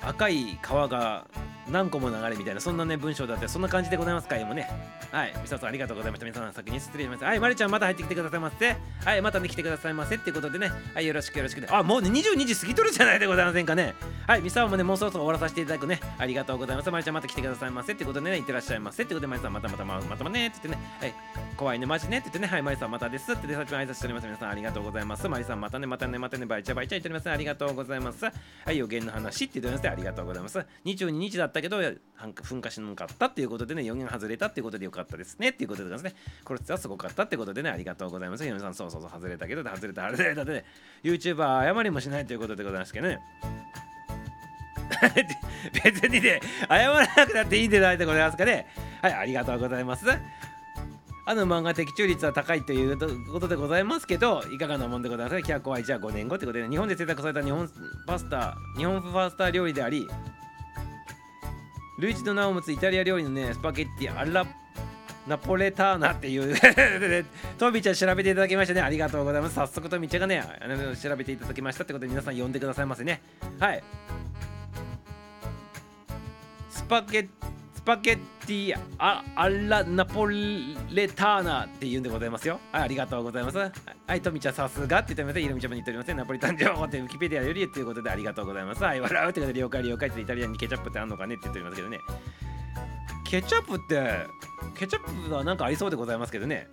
赤い川が何個も流れみたいなそんなね文章だってそんな感じでございますか今ね。はい。みささんありがとうございました。皆さん先に失礼しますはいまるちゃんまた入ってきてくださいませ。はい。またね来てくださいませってい。うことでねはいよろしくよろしくね。あもうね22時過ぎとるじゃないでございませんかね。はい。みさんもねもうそろそろ終わらさせていただくね。ありがとうござい。ますまるちゃんまた来てくださいませってことでねいってらっしゃいませってことでまるさんまたまたままたねって言ってねはい怖いねマジねって言ってねはいまるさんまたですってでさっきも挨拶しております皆さんありがとうございますまりさんまたねまたねまたねバイチャバイチャ言っておりますありがとうございますはい予言の話って言っておりますありがとうございます22日だったけど噴火しなかったっていうことでね、予言外れたっていうことでよかったですねっていうことでですね、これはすごかったってことでね、ありがとうございます。皆さん、そうそうそう、外れたけど、外れた、外れたで、ね、YouTuber 謝りもしないということでございますけどね。別にね、謝らなくなっていいんじゃないでございますかね。はい、ありがとうございます。あの漫画的中率は高いということでございますけど、いかがなもんでございますか ?100 はじゃあ5年後ってことで、日本で制作された日本パスタ、日本ファスター料理であり、ルイジの名を持つイタリア料理のね、スパゲッティアラナポレターナっていう トミちゃん調べていただきましたね。ありがとうございます。早速トミちゃんがね、調べていただきましたってことで皆さん呼んでくださいませね。はい。スパゲッパゲッティアアラナポレターナって言うんでございますよ。はい、ありがとうございます。はい、トミちゃんさすがって言ってません。イルミちゃんも言っておりません。ナポリタン情報ってウィキペディアよりということでありがとうございます。はい、笑うってことで了解了解ってイタリアにケチャップってあんのかねって言っておりますけどね。ケチャップって、ケチャップはなんかありそうでございますけどね。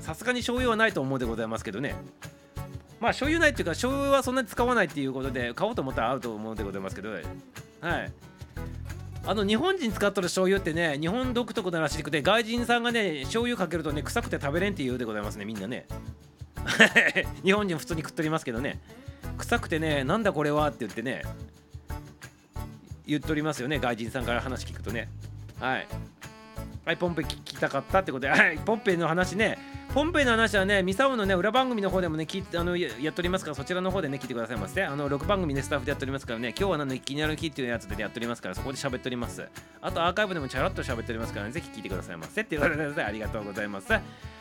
さすがに醤油はないと思うでございますけどね。まあ醤油ないっていうか醤油はそんなに使わないっていうことで買おうと思ったら合うと思うでございますけど、はい。あの日本人使っとる醤油ってね日本独特ならしくて外人さんがね醤油かけるとね臭くて食べれんって言うでございますねみんなね。日本人普通に食っとりますけどね。臭くてねなんだこれはって言ってね言っとりますよね外人さんから話聞くとね。はい。はいポンペ聞きたかったってことではいポンペの話ね本編の話はね、ミサオのね、裏番組の方でもね、聞いてあのやっておりますから、そちらの方でね、聞いてくださいませ。あの、6番組でスタッフでやっておりますからね、今日は何の気になる日っていうやつでねやっておりますから、そこで喋っております。あと、アーカイブでもチャラッと喋っておりますからね、ぜひ聞いてくださいませ。っていうことで、ありがとうございます。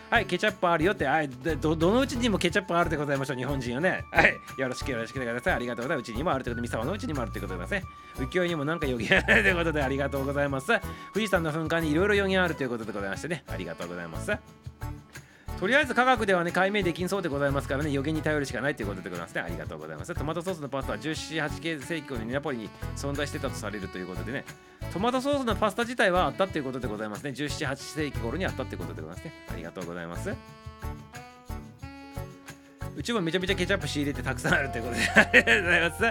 はい、ケチャップあるよって、はい、どどのうちにもケチャップあるでございましょう、日本人はね。はい、よろしくよろしくください。ありがとうございます。うちにもあるということで、ミサオのうちにもあるということでございますね。浮世絵にもなんか予言あるということで、ありがとうございます。富士山の噴火にいろいろ予言あるということでございましてね、ありがとうございます。とりあえず科学ではね、解明できんそうでございますからね、予言に頼るしかないということでございますね。ありがとうございます。トマトソースのパスタは17、8世紀頃にナポリに存在してたとされるということでね、トマトソースのパスタ自体はあったということでございますね。17、8世紀頃にあったということでございますね。ありがとうございます。うちもめちゃめちゃケチャップ仕入れてたくさんあるということでありがとうございます。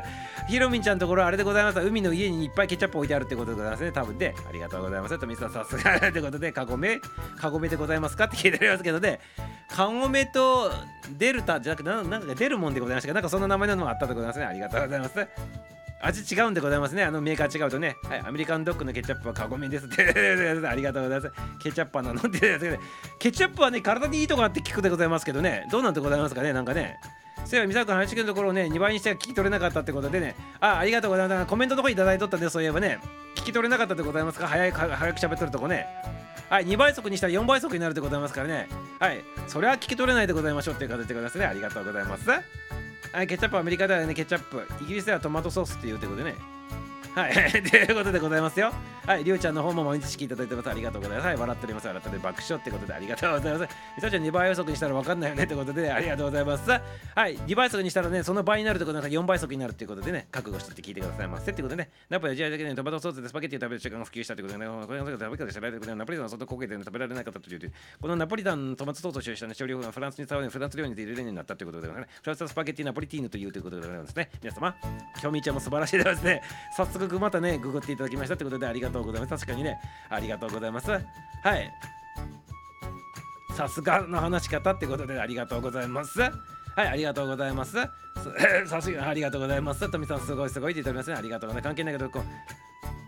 ひろみんちゃんのところあれでございます。海の家にいっぱいケチャップ置いてあるってことでございますね。多分で、ありがとうございます。とみさんさすがということで、カゴメ、カゴメでございますかって聞いてありますけどね、カゴメとデルタじゃなくて、なんか出るもんでございましたけ？ど、なんかそんな名前ののがあったでございますね。ありがとうございます。味違うんでございますね。あのメーカー違うとね。はい、アメリカンドッグのケチャップはカゴメですって。ありがとうございます。ケチャップはなのって言うんですけどね。ケチャップはね、体にいいとこあって聞くでございますけどね。どうなんでございますかね、なんかね。そういえば、美佐君話のところをね、2倍にしては聞き取れなかったってことでね、あ、ありがとうございます。コメントのとこいただいとったんで、そういえばね、聞き取れなかったでございますか？早い、早く喋ってるとこね。はい、2倍速にしたら4倍速になるでございますからね。はい、それは聞き取れないでございましょうっていう形でございますね。ありがとうございます。あ、ケチャップはアメリカではね、ケチャップ。イギリスではトマトソースっていうってことでね。はい、ということでございますよ。はい、りょうちゃんの方も毎日聞いていただいてます。ありがとうございます。はい、笑っております。笑って爆笑ってことでありがとうございます。みさちゃん2倍予測にしたら分かんないよねってことでありがとうございます。はい、2倍速にしたらね、その倍になるってことなんか4倍速になるっていうことでね、覚悟してって聞いてくださいませってことでね、ナポリは時代的にトマトソースでスパゲッティを食べる習慣が普及したってことでね、これが食べ方で知られてくれナポリタンの外焦げて食べられなかったという、このナポリタントマトソースを使用したね、少量がフランスに伝わるフランス料理に入れるようになったということでね、フランススパゲッティナポリティーヌというということでございますね。皆様、今日みちゃんも素晴らしいですね。早速またね、ググっていただきましたってことでありがとうございます。確かにね、ありがとうございます。はい。さすがの話し方ってことでありがとうございます。はい、ありがとうございます。さすがありがとうございます。富さん、すごいすごいって言っておりますね。ありがとうございます。関係ないけど、こう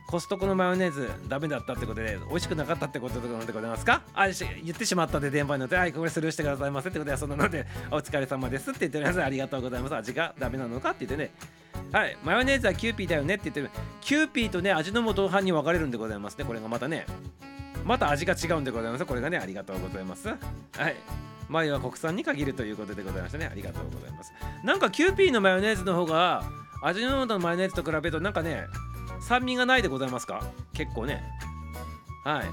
コストコのマヨネーズダメだったってことで美味しくなかったってことでございますか？あ言ってしまったで電波に乗ってはいこれスルーしてくださいませってことでそんなのでお疲れ様ですって言っておりますありがとうございます。味がダメなのかって言ってね。はい。マヨネーズはキューピーだよねって言ってキューピーとね味の素派に分かれるんでございますね。これがまたね。また味が違うんでございます。これがねありがとうございます。はい。マヨは国産に限るということでございましたね。ありがとうございます。なんかキューピーのマヨネーズの方が味の素のマヨネーズと比べるとなんかね酸味がないでございますか？結構ね。はい。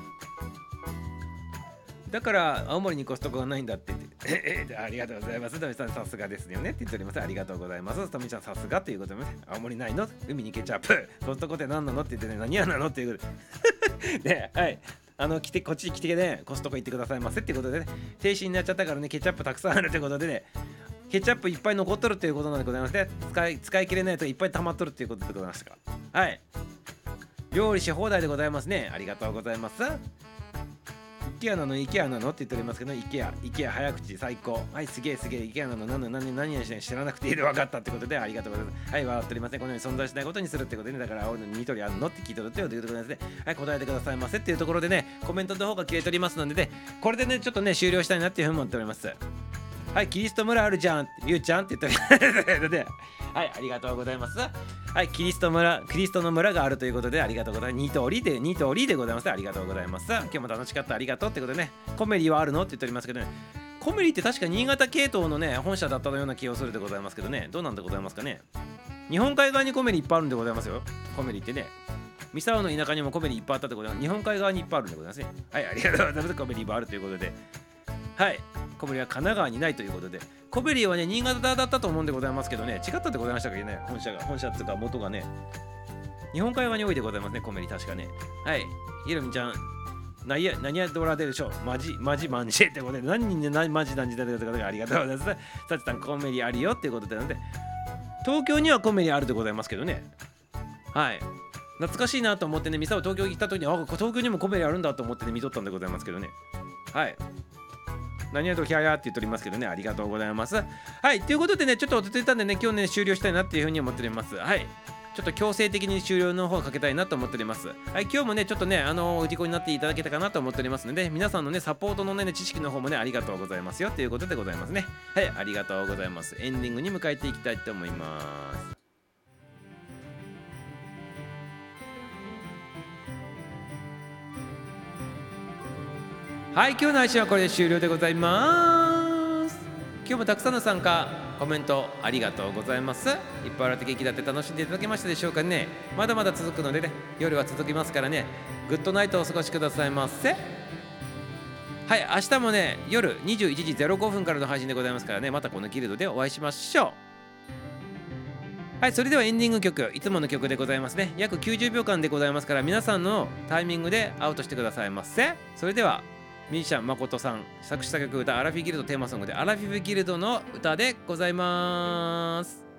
だから青森にコストコがないんだって。言ってありがとうございます。トミさんさすがですよね。って言っております。ありがとうございます。トミちゃんさすがということでね。青森ないの？海にケチャップコストコって何なの？って言ってね。何屋なの？っていうことで。ねはい。あの来てこっち来てねコストコ行ってくださいませってことでね。停止になっちゃったからねケチャップたくさんあるってことでね。ケチャップいっぱい残っとるっていうことなんでございますね。使い使い切れないといっぱい溜まっとるっていうことでございましたか？はい。料理し放題でございますね。ありがとうございます。IKEA なの IKEA なのって言っておりますけど、IKEA、IKEA 早口最高。はい、すげえすげえ IKEA なの何何何々しない知らなくていいで分かったってことでありがとうございます。はい、笑っておりません。このように存在しないことにするってことで、ね、だから青のニトリあるのって聞いてるってことでございますね。はい、答えてくださいませっていうところでね、コメントの方が切れておりますのでね、これでね、ちょっとね、終了したいなっていうふうに思っております。はい、キリスト村あるじゃん、ゆうちゃんって言っており。はい、ありがとうございます。はい、キリスト村、キリストの村があるということで、ありがとうございます。2通りで、2通りでございます。ありがとうございます。今日も楽しかった、ありがとうってことでね、コメリはあるのって言っておりますけどね、コメリって確か新潟系統のね、本社だったような気がするでございますけどね、どうなんでございますかね。日本海側にコメリいっぱいあるんでございますよ。コメリってね。三沢の田舎にもコメリいっぱいあったってことで、日本海側にいっぱいあるんでございますね。はい、ありがとうございます。コメリもあるということで。はい。コメリは神奈川にないということで、コメリーはね、新潟だったと思うんでございますけどね、違ったでございましたっけね、本社が、本社っていうか元がね、日本海側においてございますね、コメリ確かね。はい。ひろみちゃん、何や、何やドラででしょう。マジ、マジマンジってことで、何人で何マジなんじだってことでありがとうございます。さちさん、コメリあるよっていうことで、なんで、東京にはコメリあるでございますけどね。はい。懐かしいなと思ってね、ミサを東京行った時に、あ、東京にもコメリあるんだと思ってね、見とったんでございますけどね。はい。何やとひゃやって言っておりますけどね、ありがとうございます。はい、ということでね、ちょっと落ち着いたんでね、今日ね、終了したいなっていうふうに思っております。はい。ちょっと強制的に終了の方をかけたいなと思っておりますはい今日もねちょっとねあのお利口になっていただけたかなと思っておりますので皆さんのねサポートのね知識の方もねありがとうございますよということでございますねはいありがとうございますエンディングに迎えていきたいと思いますはい今日の配信はこれで終了でございます。今日もたくさんの参加コメントありがとうございます。いっぱい笑って元気だって楽しんでいただけましたでしょうかね。まだまだ続くのでね夜は続きますからね。グッドナイトお過ごしくださいませ。はい明日もね夜21時05分からの配信でございますからね。またこのギルドでお会いしましょう。はいそれではエンディング曲いつもの曲でございますね。約90秒間でございますから皆さんのタイミングでアウトしてくださいませ。それではミュージシャン誠さん作詞作曲歌アラフィギルドテーマソングでアラフィフギルドの歌でございます。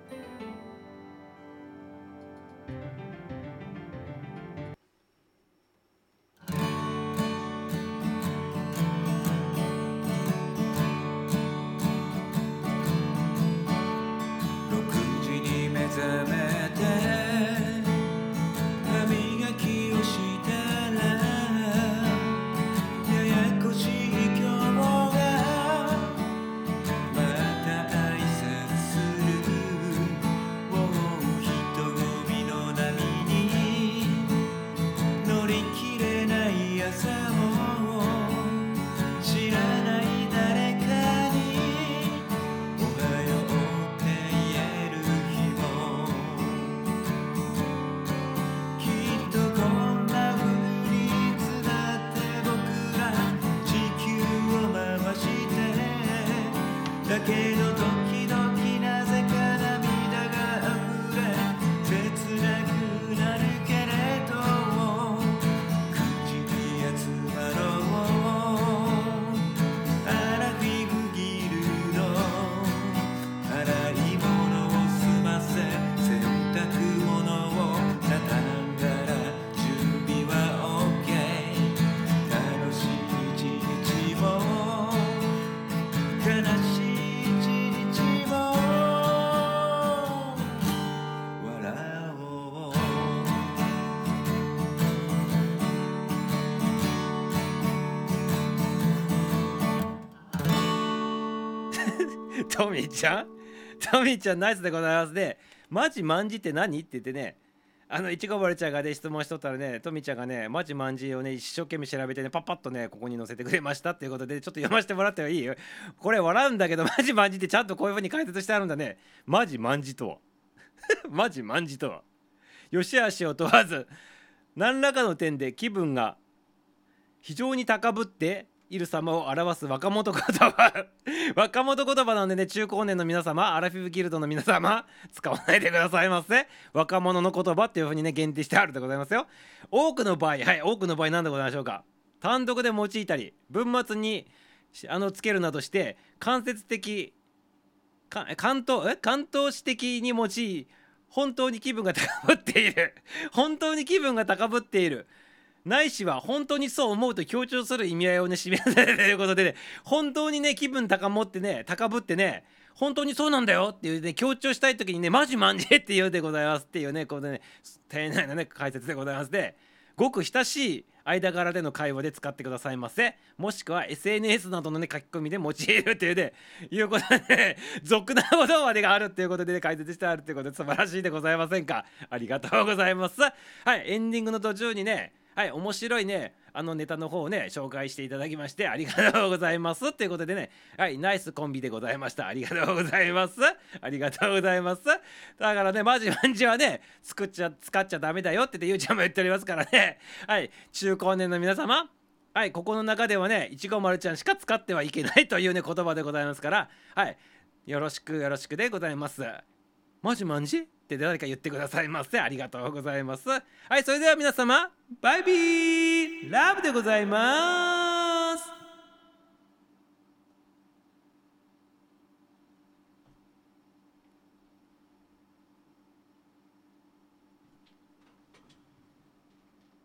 トミーちゃん？トミーちゃんナイスでございますね。マジマンジって何？って言ってね。あのいちごぼれちゃんがね質問しとったらねトミーちゃんがねマジマンジをね一生懸命調べてねパッパッとねここに載せてくれましたっていうことでちょっと読ませてもらってもいいよ。これ笑うんだけどマジマンジってちゃんとこういう風に解説してあるんだね。マジマンジとは？マジマンジとは？良し悪しを問わず何らかの点で気分が非常に高ぶっている様を表す若者言葉。若者言葉なんでね中高年の皆様アラフィフギルドの皆様使わないでくださいませ。若者の言葉っていう風にね限定してあるでございますよ。多くの場合はい多くの場合何でございましょうか。単独で用いたり文末にあのつけるなどして間接的か関東え関東詞的に用い本当に気分が高ぶっている。本当に気分が高ぶっている。ないしは本当にそう思うと強調する意味合いをね示されるということでね本当にね気分高まってね高ぶってね本当にそうなんだよっていうね強調したい時にねマジマンジって言うでございますっていうねこれね丁寧なね解説でございますでごく親しい間柄での会話で使ってくださいませ。もしくは SNS などのね書き込みで用いるっていうねいうことでね俗なことまでがあるっていうことで、ね、解説してあるっていうことで素晴らしいでございませんか。ありがとうございます。はいエンディングの途中にねはい面白いねあのネタの方をね紹介していただきましてありがとうございます。っていうことでねはいナイスコンビでございました。ありがとうございます。ありがとうございます。だからねマジマンジはね作っちゃ使っちゃダメだよ。って言ってゆうちゃんも言っておりますからね。はい中高年の皆様。はいここの中ではねいちごまるちゃんしか使ってはいけないというね言葉でございますから。はいよろしくよろしくでございます。マジマンジって誰か言ってくださいませありがとうございます。はいそれでは皆様バイビー。ラブでございます。